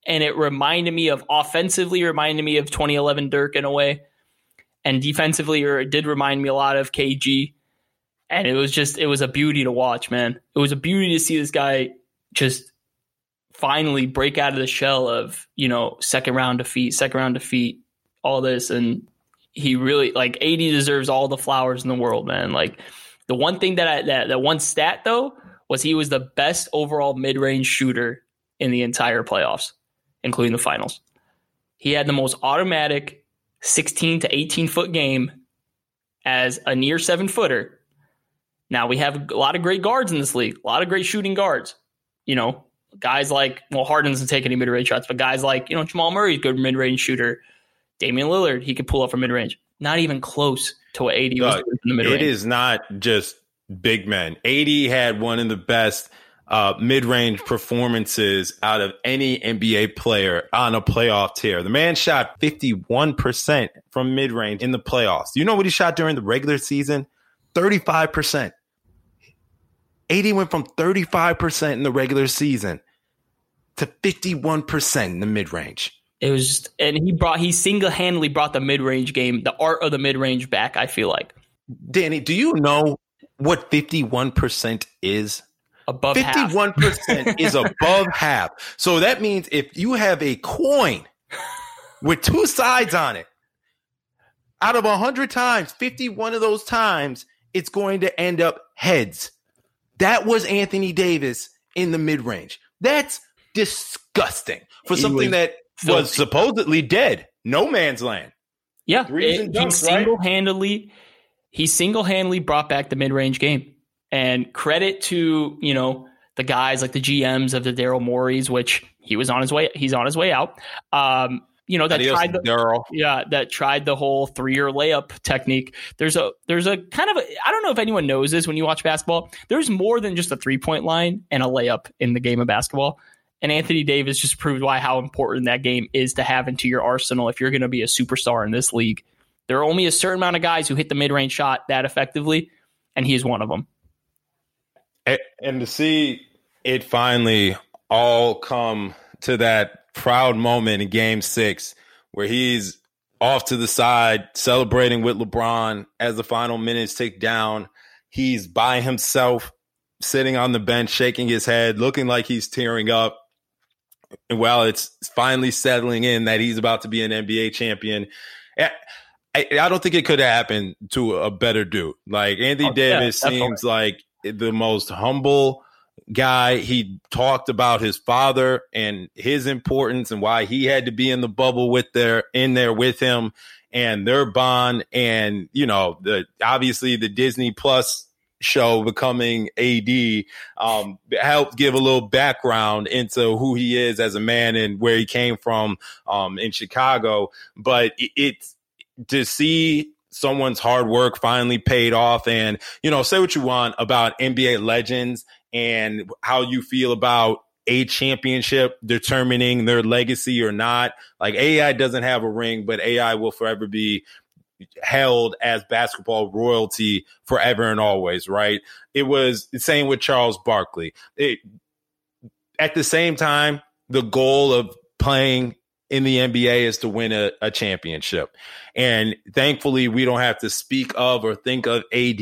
and it reminded me of offensively reminded me of 2011 Dirk in a way. And defensively or it did remind me a lot of KG. And it was just it was a beauty to watch, man. It was a beauty to see this guy just finally break out of the shell of you know second round defeat, second round defeat, all this, and he really like AD deserves all the flowers in the world, man. Like the one thing that I that that one stat though was he was the best overall mid range shooter in the entire playoffs, including the finals. He had the most automatic 16 to 18 foot game as a near seven footer. Now we have a lot of great guards in this league, a lot of great shooting guards. You know, guys like well, Harden doesn't take any mid range shots, but guys like you know Jamal Murray's good mid range shooter. Damian Lillard, he could pull up from mid range. Not even close to what AD was doing from the mid range. is not just big men. AD had one of the best uh, mid-range performances out of any NBA player on a playoff tier. The man shot 51% from mid-range in the playoffs. You know what he shot during the regular season? 35%. AD went from 35% in the regular season to 51% in the mid-range. It was, just, and he brought he single handedly brought the mid range game, the art of the mid range back. I feel like Danny, do you know what 51% is? Above 51% (laughs) is above half. So that means if you have a coin with two sides on it, out of 100 times, 51 of those times, it's going to end up heads. That was Anthony Davis in the mid range. That's disgusting for He something was that filthy. was supposedly dead. No man's land. Yeah, it- and he dunks, single handedly he single handedly brought back the mid range game. And credit to you know the guys like the GMs of the Daryl Morey's, which he was on his way. He's on his way out. Um, you know that Adios, tried the yeah that tried the whole three year layup technique. There's a there's a kind of a, I don't know if anyone knows this when you watch basketball. There's more than just a three point line and a layup in the game of basketball. And Anthony Davis just proved why how important that game is to have into your arsenal if you're going to be a superstar in this league. There are only a certain amount of guys who hit the mid range shot that effectively, and he is one of them. And to see it finally all come to that proud moment in game six where he's off to the side celebrating with LeBron as the final minutes tick down. He's by himself, sitting on the bench, shaking his head, looking like he's tearing up. And while it's finally settling in that he's about to be an NBA champion, eh, I, I don't think it could have happened to a better dude. Like Anthony Oh, Davis definitely. seems like the most humble guy. He talked about his father and his importance and why he had to be in the bubble with their in there with him and their bond and you know the obviously the Disney Plus show becoming AD um helped give a little background into who he is as a man and where he came from um in Chicago but it, it's to see someone's hard work finally paid off and you know say what you want about NBA legends and how you feel about a championship determining their legacy or not. Like AI doesn't have a ring but AI will forever be held as basketball royalty forever and always right? It was the same with Charles Barkley. It at the same time the goal of playing in the NBA is to win a, a championship. And thankfully, we don't have to speak of or think of AD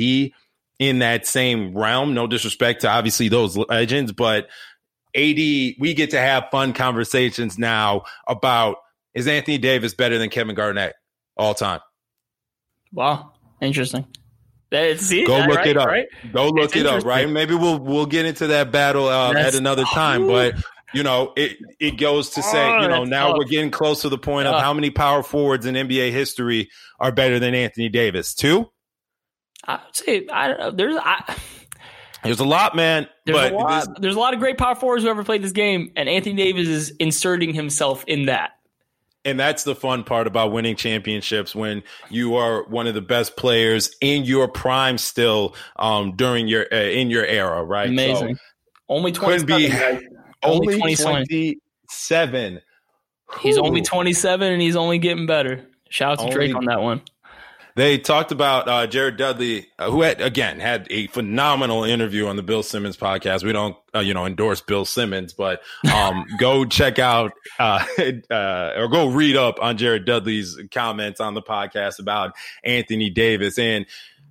in that same realm. No disrespect to obviously those legends, but AD, we get to have fun conversations now about is Anthony Davis better than Kevin Garnett all time? Wow, interesting. See, Go look right, it up. Right? Go look It's it up. Right? Maybe we'll we'll get into that battle uh, at another time. But you know, it it goes to say, Oh, you know, now tough. we're getting close to the point of how many power forwards in NBA history are better than Anthony Davis. Two. I would say I don't know. There's I, There's a lot, man. there's but a lot. There's a lot of great power forwards who ever played this game, and Anthony Davis is inserting himself in that. and that's the fun part about winning championships when you are one of the best players in your prime still um, during your uh, in your era, right? Amazing. So, only couldn't twenty be seven. only 27. 27. He's only twenty seven, and he's only getting better. Shout out to Drake on that one. They talked about uh, Jared Dudley, uh, who had again had a phenomenal interview on the Bill Simmons podcast. We don't, uh, you know, endorse Bill Simmons, but um, (laughs) go check out uh, (laughs) uh, or go read up on Jared Dudley's comments on the podcast about Anthony Davis. And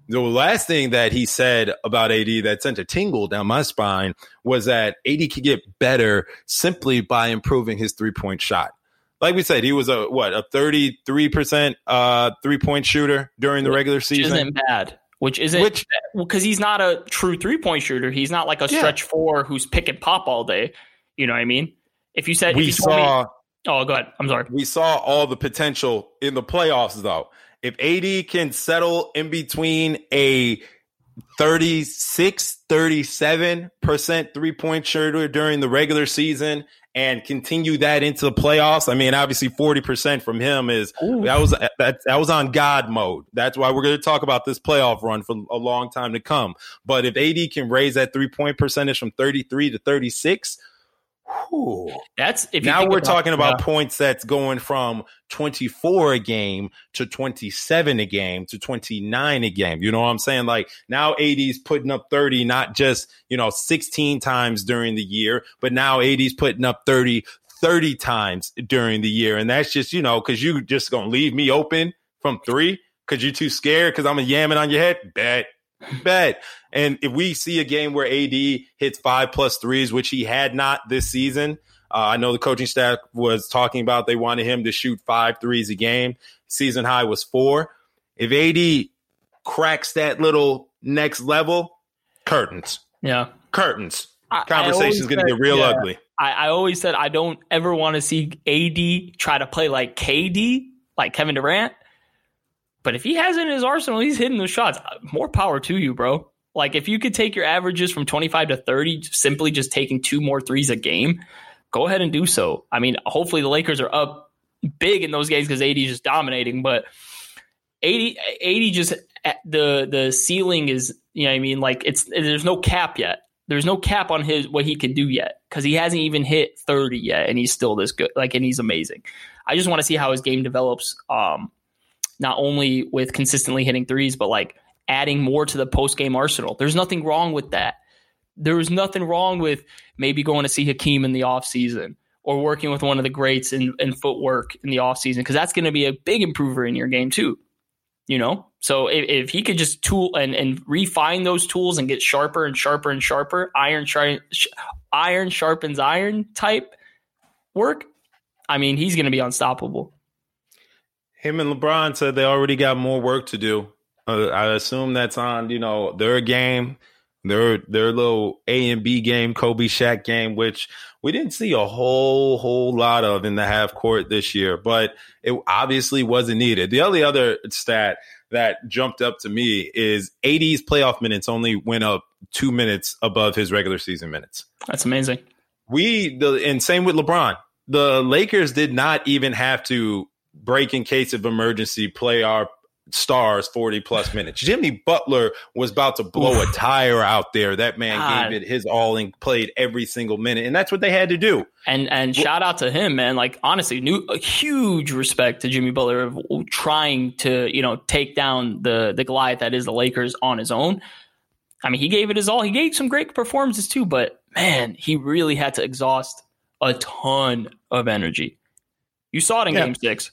the last thing that he said about AD that sent a tingle down my spine was that AD could get better simply by improving his three point shot like we said, he was a what a thirty three percent uh three point shooter during the regular Which season. isn't bad. Which isn't Which- because he's not a true three point shooter. He's not like a Yeah. stretch four who's pick and pop all day. You know what I mean? If you said we you saw me, oh, go ahead. I'm sorry. we saw all the potential in the playoffs though. If AD can settle in between a 36 37% three point shooter during the regular season and continue that into the playoffs. I mean, obviously 40% from him is that was that, that was on God mode. That's why we're going to talk about this playoff run for a long time to come. But if AD can raise that three point percentage from 33 to 36, whew, That's if you now we're about- talking about yeah. points that's going from 24 a game to 27 a game to 29 a game. You know what I'm saying? Like now AD's putting up 30, not just, you know, 16 times during the year, but now AD's putting up 30, 30 times during the year. And that's just, you know, cause you just gonna leave me open from three cause you're too scared cause I'm a yamming on your head. Bet. Bet. And if we see a game where AD hits five plus threes, which he had not this season, uh, I know the coaching staff was talking about they wanted him to shoot five threes a game. Season high was four. If AD cracks that little next level, curtains, Yeah. curtains. I- I Conversation's going to get real yeah. ugly. I, I always said I don't ever want to see AD try to play like KD, like Kevin Durant. But if he has it in his arsenal, he's hitting those shots. More power to you, bro. Like if you could take your averages from 25 to 30, simply just taking two more threes a game, go ahead and do so. I mean, hopefully the Lakers are up big in those games because AD is just dominating. But 80, 80 just the the ceiling is you know I mean like it's there's no cap yet. There's no cap on his what he can do yet because he hasn't even hit 30 yet, and he's still this good. Like, and he's amazing. I just want to see how his game develops. Um, not only with consistently hitting threes, but like adding more to the post game arsenal. There's nothing wrong with that. There was nothing wrong with maybe going to see Hakeem in the offseason or working with one of the greats in, in footwork in the offseason because that's going to be a big improver in your game too. You know? So if, if he could just tool and, and refine those tools and get sharper and sharper and sharper, iron, sh- iron sharpens iron type work, I mean, he's going to be unstoppable. Him and LeBron said they already got more work to do. Uh, I assume that's on, you know, their game, their their little A and B game, Kobe Shaq game, which we didn't see a whole whole lot of in the half court this year, but it obviously wasn't needed. The only other stat that jumped up to me is AD's playoff minutes only went up two minutes above his regular season minutes. That's amazing. We the and same with LeBron. The Lakers did not even have to break in case of emergency play our stars 40 plus minutes. Jimmy Butler was about to blow a tire out there. That man God. gave it his all and played every single minute. And that's what they had to do. And and well, shout out to him, man. Like honestly, new a huge respect to Jimmy Butler of trying to, you know, take down the the Goliath that is the Lakers on his own. I mean, he gave it his all. He gave some great performances too, but man, he really had to exhaust a ton of energy. You saw it in yeah. game six.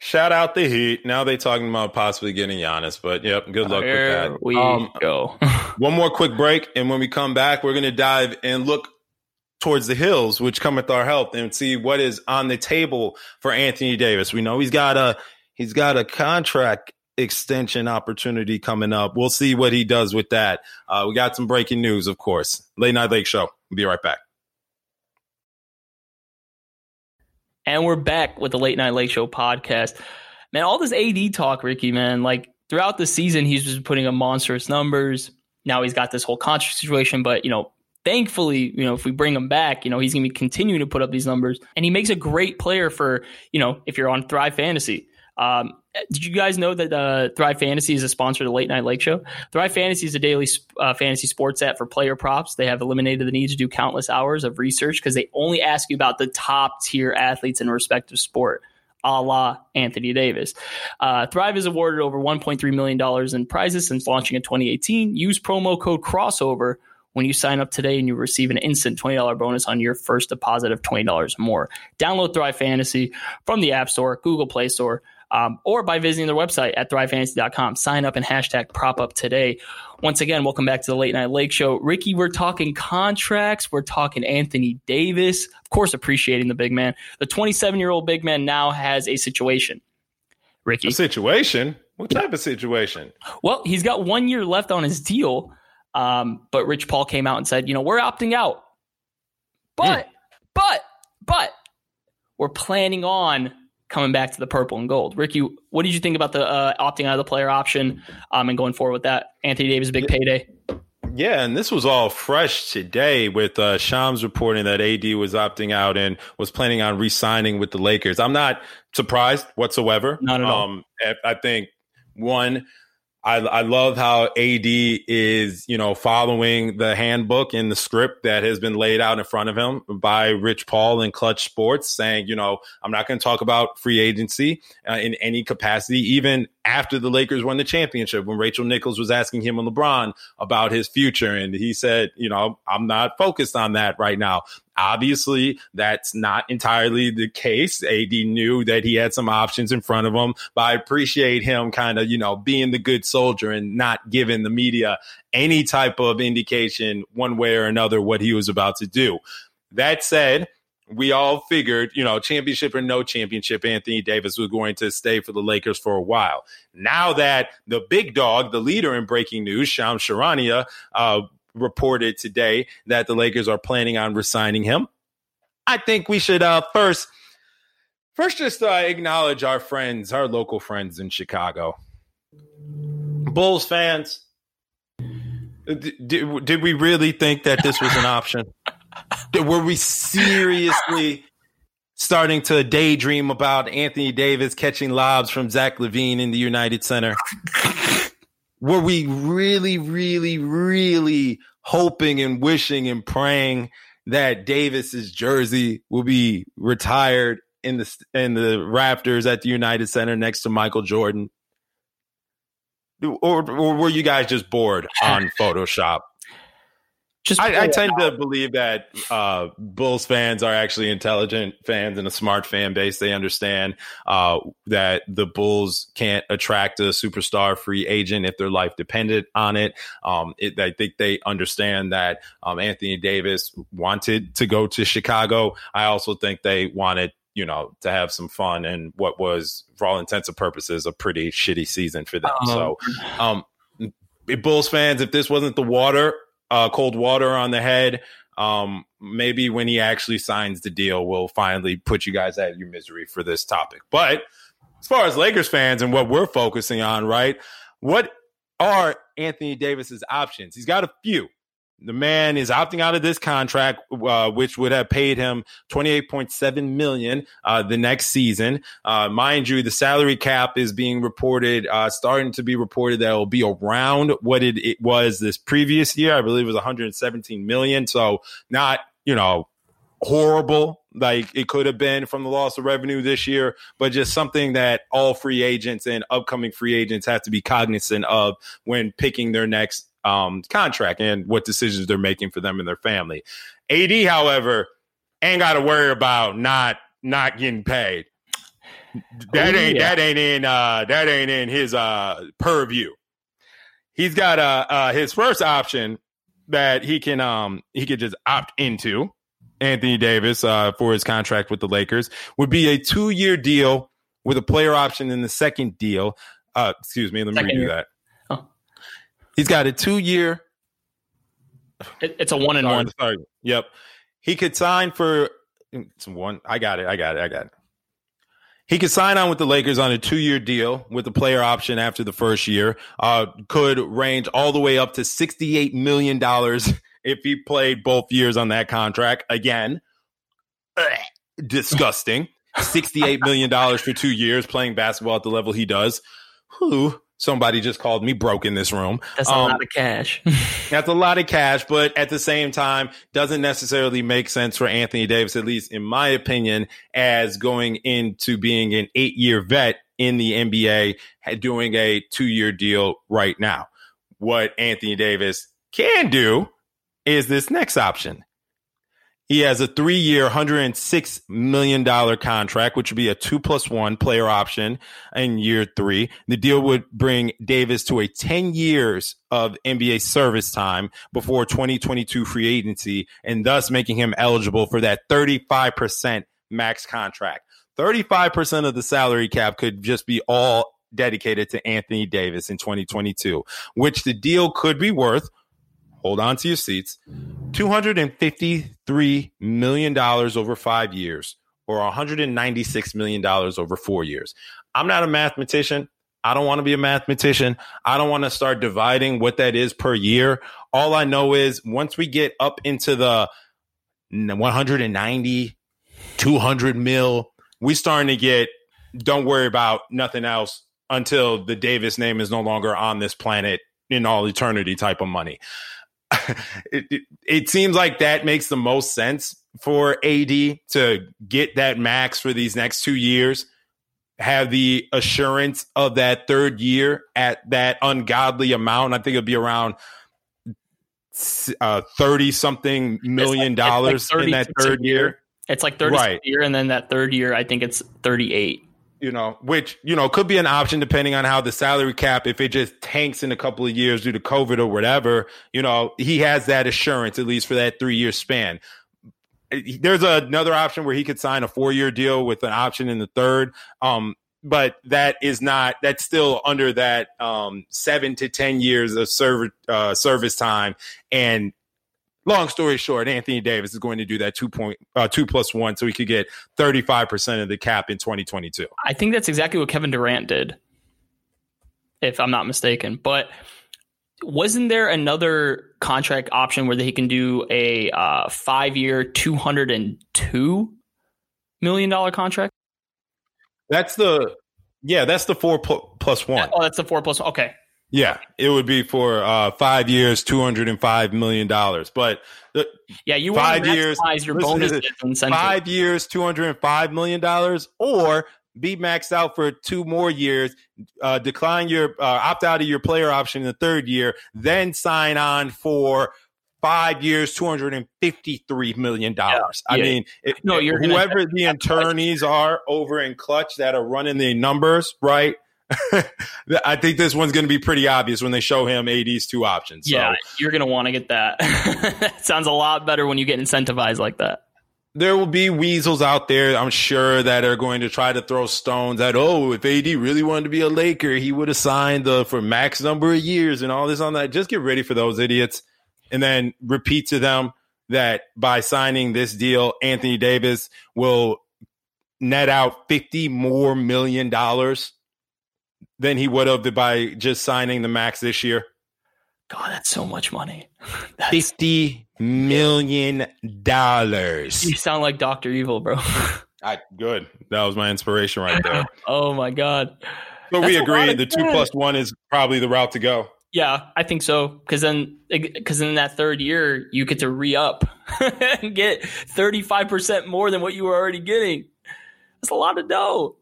Shout out the Heat. Now they talking about possibly getting Giannis, but yep, good luck there with that. We um, go. (laughs) one more quick break, and when we come back, we're gonna dive and look towards the hills, which come with our health, and see what is on the table for Anthony Davis. We know he's got a he's got a contract extension opportunity coming up. We'll see what he does with that. Uh, we got some breaking news, of course. Late Night Lake Show. We'll be right back. And we're back with the Late Night Lake Show podcast. Man, all this AD talk, Ricky, man, like throughout the season, he's just putting up monstrous numbers. Now he's got this whole contract situation, but, you know, thankfully, you know, if we bring him back, you know, he's going to be continuing to put up these numbers. And he makes a great player for, you know, if you're on Thrive Fantasy. Um, did you guys know that uh, Thrive Fantasy is a sponsor of the Late Night Lake Show? Thrive Fantasy is a daily uh, fantasy sports app for player props. They have eliminated the need to do countless hours of research because they only ask you about the top tier athletes in respective sport a la Anthony Davis. Uh, Thrive has awarded over $1.3 million in prizes since launching in 2018. Use promo code crossover when you sign up today and you receive an instant $20 bonus on your first deposit of $20 or more. Download Thrive Fantasy from the App Store, Google Play Store, um, or by visiting their website at thrivefantasy.com. Sign up and hashtag prop up today. Once again, welcome back to the Late Night Lake Show. Ricky, we're talking contracts. We're talking Anthony Davis. Of course, appreciating the big man. The 27 year old big man now has a situation. Ricky. A situation? What type of situation? Well, he's got one year left on his deal. Um, but Rich Paul came out and said, you know, we're opting out. But, mm. but, but we're planning on coming back to the purple and gold. Ricky, what did you think about the uh, opting out of the player option um, and going forward with that? Anthony Davis, big payday. Yeah, and this was all fresh today with uh, Shams reporting that AD was opting out and was planning on re-signing with the Lakers. I'm not surprised whatsoever. Not at all. Um, I think one, I, I love how AD is, you know, following the handbook and the script that has been laid out in front of him by Rich Paul and Clutch Sports, saying, you know, I'm not going to talk about free agency uh, in any capacity, even after the Lakers won the championship when Rachel Nichols was asking him and LeBron about his future. And he said, you know, I'm not focused on that right now. Obviously, that's not entirely the case. AD knew that he had some options in front of him, but I appreciate him kind of, you know, being the good soldier and not giving the media any type of indication one way or another what he was about to do. That said, we all figured, you know, championship or no championship, Anthony Davis was going to stay for the Lakers for a while. Now that the big dog, the leader in breaking news, Shams Charania, uh, reported today that the Lakers are planning on resigning him, I think we should uh, first, first just uh, acknowledge our friends, our local friends in Chicago. Bulls fans, did, did we really think that this was an option? (laughs) Were we seriously, starting to daydream about Anthony Davis catching lobs from Zach LaVine in the United Center? Were we really, really, really hoping and wishing and praying that Davis's jersey will be retired in the in the Raptors at the United Center next to Michael Jordan? Or, or were you guys just bored on (laughs) Photoshop? Just I, I tend to believe that uh, Bulls fans are actually intelligent fans and a smart fan base. They understand uh, that the Bulls can't attract a superstar free agent if their life depended on it. Um, it I think they understand that um, Anthony Davis wanted to go to Chicago. I also think they wanted you know, to have some fun and what was, for all intents and purposes, a pretty shitty season for them. Um, so, um, Bulls fans, if this wasn't the water uh, cold water on the head. Um, maybe when he actually signs the deal, we'll finally put you guys out of your misery for this topic. But as far as Lakers fans and what we're focusing on, right? What are Anthony Davis's options? He's got a few. The man is opting out of this contract, uh, which would have paid him twenty eight point seven million uh, the next season. Uh, mind you, the salary cap is being reported, uh, starting to be reported that will be around what it, it was this previous year. I believe it was one hundred seventeen million. So not you know horrible like it could have been from the loss of revenue this year, but just something that all free agents and upcoming free agents have to be cognizant of when picking their next um, contract and what decisions they're making for them and their family. AD, however, ain't got to worry about not not getting paid. That ain't yeah. that ain't in uh, that ain't in his uh, purview. He's got uh, uh, his first option that he can um he could just opt into. Anthony Davis uh, for his contract with the Lakers would be a two year deal with a player option in the second deal. Uh, excuse me, let me second redo year. that. He's got a two year. It's a one and one. Sorry. Yep. He could sign for it's one. I got it. I got it. I got it. He could sign on with the Lakers on a two year deal with a player option after the first year. Uh, could range all the way up to $68 million (laughs) if he played both years on that contract. Again, (clears throat) disgusting. (laughs) $68 million for two years playing basketball at the level he does. Who somebody just called me broke in this room. That's a um, lot of cash. (laughs) that's a lot of cash, but at the same time, doesn't necessarily make sense for Anthony Davis, at least in my opinion, as going into being an eight year vet in the NBA, doing a two year deal right now. What Anthony Davis can do is this next option. He has a three year, $106 million contract, which would be a two plus one player option in year three. The deal would bring Davis to a 10 years of NBA service time before 2022 free agency and thus making him eligible for that 35% max contract. 35% of the salary cap could just be all dedicated to Anthony Davis in 2022, which the deal could be worth hold on to your seats, $253 million over five years or $196 million over four years. I'm not a mathematician. I don't want to be a mathematician. I don't want to start dividing what that is per year. All I know is once we get up into the 190, 200 mil, we starting to get, don't worry about nothing else until the Davis name is no longer on this planet in all eternity type of money. (laughs) it, it, it, seems like that makes the most sense for AD to get that max for these next two years, have the assurance of that third year at that ungodly amount. I think it'll be around uh, 30 something million like, dollars like in that third year. year. It's like 30 right. year, and then that third year, I think it's 38 you know, which, you know, could be an option depending on how the salary cap, if it just tanks in a couple of years due to COVID or whatever, you know, he has that assurance, at least for that three year span. There's another option where he could sign a four year deal with an option in the third. Um, but that is not that's still under that um, seven to ten years of serv- uh, service time and long story short, Anthony Davis is going to do that two point uh, two plus one, so he could get thirty five percent of the cap in twenty twenty two. I think that's exactly what Kevin Durant did, if I'm not mistaken. But wasn't there another contract option where he can do a uh, five year two hundred and two million dollar contract. That's the yeah, that's the four pl- plus one. Oh, that's the four plus. Okay, Yeah, it would be for uh, five years, two hundred and five million dollars. But the, yeah, you five years, your bonus five years, two hundred and five million dollars, or be maxed out for two more years, uh, decline your uh, opt out of your player option in the third year, then sign on for five years, two hundred and fifty three million dollars. I Yeah. mean, it, No, you're gonna- whoever the attorneys are over in Clutch that are running the numbers, right? (laughs) I think this one's going to be pretty obvious when they show him AD's two options. So. Yeah, you're gonna want to get that. (laughs) Sounds a lot better when you get incentivized like that. there will be weasels out there, I'm sure, that are going to try to throw stones at, oh, if AD really wanted to be a Laker, he would have signed the for max number of years and all this on that. Just get ready for those idiots. And then repeat to them that by signing this deal, Anthony Davis will net out 50 more million dollars than he would have by just signing the max this year. God, that's so much money. (laughs) 50 million dollars. You sound like Doctor Evil, bro. (laughs) I good. That was my inspiration right there. (laughs) oh my god. So That's we agree the two plus one is probably the route to go. Yeah, I think so. Because then, because in that third year, you get to re up and get thirty five percent more than what you were already getting. That's a lot of dough.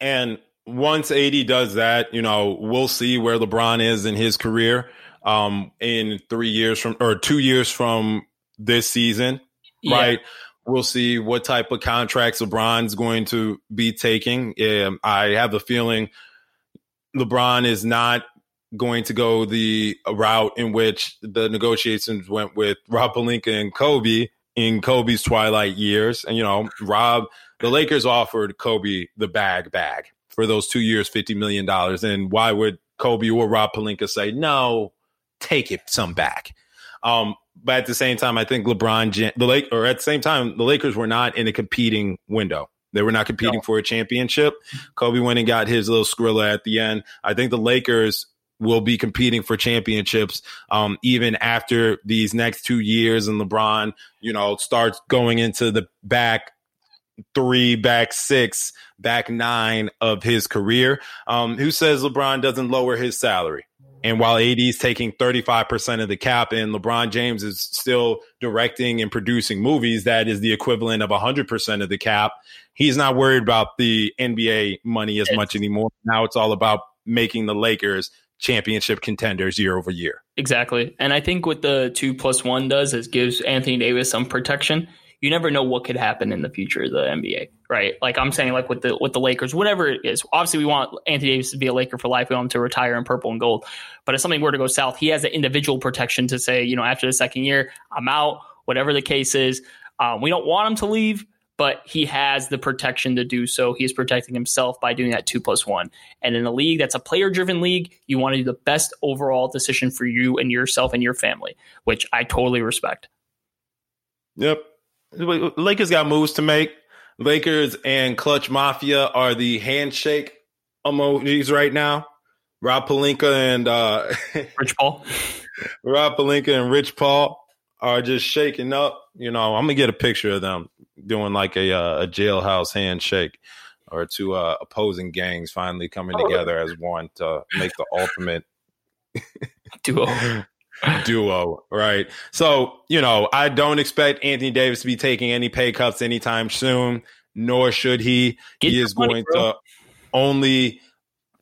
And once AD does that, you know, we'll see where LeBron is in his career um, in three years from or two years from this season, Yeah. right? We'll see what type of contracts LeBron's going to be taking. Um, I have a feeling LeBron is not going to go the route in which the negotiations went with (laughs) Rob Pelinka and Kobe in Kobe's twilight years. And, you know, Rob, the Lakers offered Kobe the bag bag for those two years, $50 million. And why would Kobe or Rob Pelinka say, no, take it some back? Um, but at the same time, I think LeBron, the Lake, or at the same time, the Lakers were not in a competing window. They were not competing for a championship. Kobe went and got his little skrilla at the end. I think the Lakers will be competing for championships um, even after these next two years, and LeBron, you know, starts going into the back three, back six, back nine of his career. Um, who says LeBron doesn't lower his salary? And while AD is taking 35% of the cap and LeBron James is still directing and producing movies, that is the equivalent of 100% of the cap. He's not worried about the NBA money as much anymore. Now it's all about making the Lakers championship contenders year over year. Exactly. And I think what the two plus one does is gives Anthony Davis some protection. You never know what could happen in the future of the NBA, right? Like I'm saying, like with the with the Lakers, whatever it is. Obviously, we want Anthony Davis to be a Laker for life. We want him to retire in purple and gold. But if something were to go south, he has an individual protection to say, you know, after the second year, I'm out. Whatever the case is, um, we don't want him to leave, but he has the protection to do so. He is protecting himself by doing that two plus one. And in a league that's a player driven league, you want to do the best overall decision for you and yourself and your family, which I totally respect. Yep. Lakers got moves to make. Lakers and Clutch Mafia are the handshake emojis right now. Rob Pelinka and uh, (laughs) Rich Paul. Rob Pelinka and Rich Paul are just shaking up. You know, I'm gonna get a picture of them doing like a uh, a jailhouse handshake, or two uh, opposing gangs finally coming together as one to make the ultimate (laughs) duo. (laughs) duo, right? So, you know, I don't expect Anthony Davis to be taking any pay cuts anytime soon, nor should he. Get he is money, going bro. to only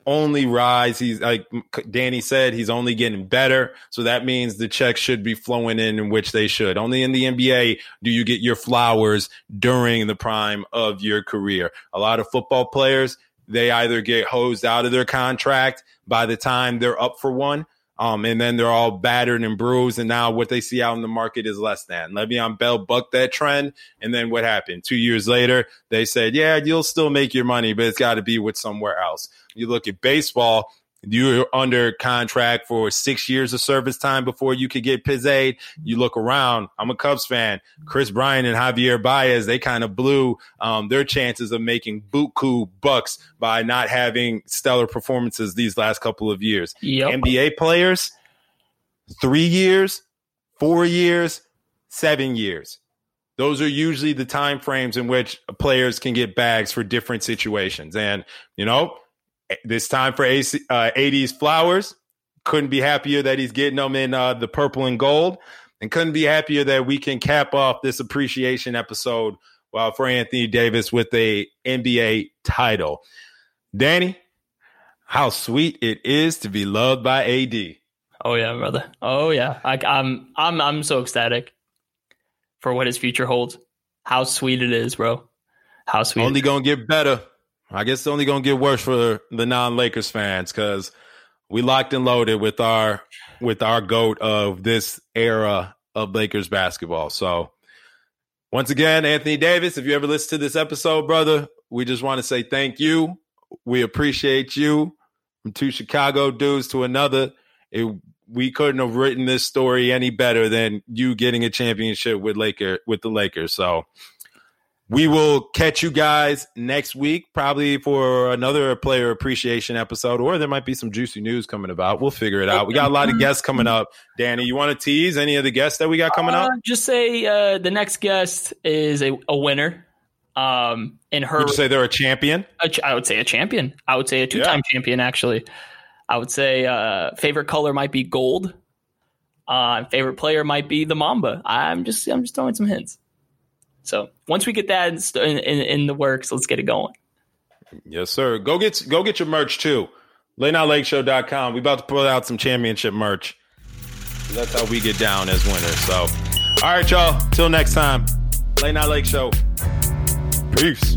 only rise. He's like Danny said, he's only getting better. So that means the checks should be flowing in in which they should. Only in the NBA do you get your flowers during the prime of your career. A lot of football players, they either get hosed out of their contract by the time they're up for one. Um, and then they're all battered and bruised. And now what they see out in the market is less than. Le'Veon Bell bucked that trend. And then what happened? Two years later, they said, yeah, you'll still make your money, but it's got to be with somewhere else. You look at baseball, you're under contract for six years of service time before you could get Piz aid. You look around. I'm a Cubs fan. Kris Bryant and Javier Baez, they kind of blew um, their chances of making buku bucks by not having stellar performances these last couple of years. Yep. NBA players, three years, four years, seven years. those are usually the time frames in which players can get bags for different situations. And, you know, this time for AC, uh, AD's Flowers, couldn't be happier that he's getting them in uh, the purple and gold, and couldn't be happier that we can cap off this appreciation episode well, for Anthony Davis with a NBA title. Danny, how sweet it is to be loved by AD. Oh yeah, brother. Oh yeah. I, I'm I'm I'm so ecstatic for what his future holds. How sweet it is, bro. How sweet. Only gonna get better. I guess it's only gonna get worse for the non-Lakers fans because we locked and loaded with our with our goat of this era of Lakers basketball. So once again, Anthony Davis, if you ever listen to this episode, brother, we just want to say thank you. We appreciate you. From two Chicago dudes to another. It, we couldn't have written this story any better than you getting a championship with Laker with the Lakers. So we will catch you guys next week, probably for another player appreciation episode, or there might be some juicy news coming about. We'll figure it out. We got a lot of guests coming up. Danny, you want to tease any of the guests that we got coming up? Uh, just say uh, the next guest is a, a winner. Um, in her, would you say they're a champion? A ch- I would say a champion. I would say a two-time yeah. champion. Actually, I would say uh, favorite color might be gold. Uh, favorite player might be the Mamba. I'm just I'm just throwing some hints. So once we get that in, in, in the works, let's get it going. Yes, sir. Go get go get your merch too. LateNightLakeShow.com. We about to put out some championship merch. That's how we get down as winners. So, all right, y'all. Till next time. Late Night Lake Show. Peace.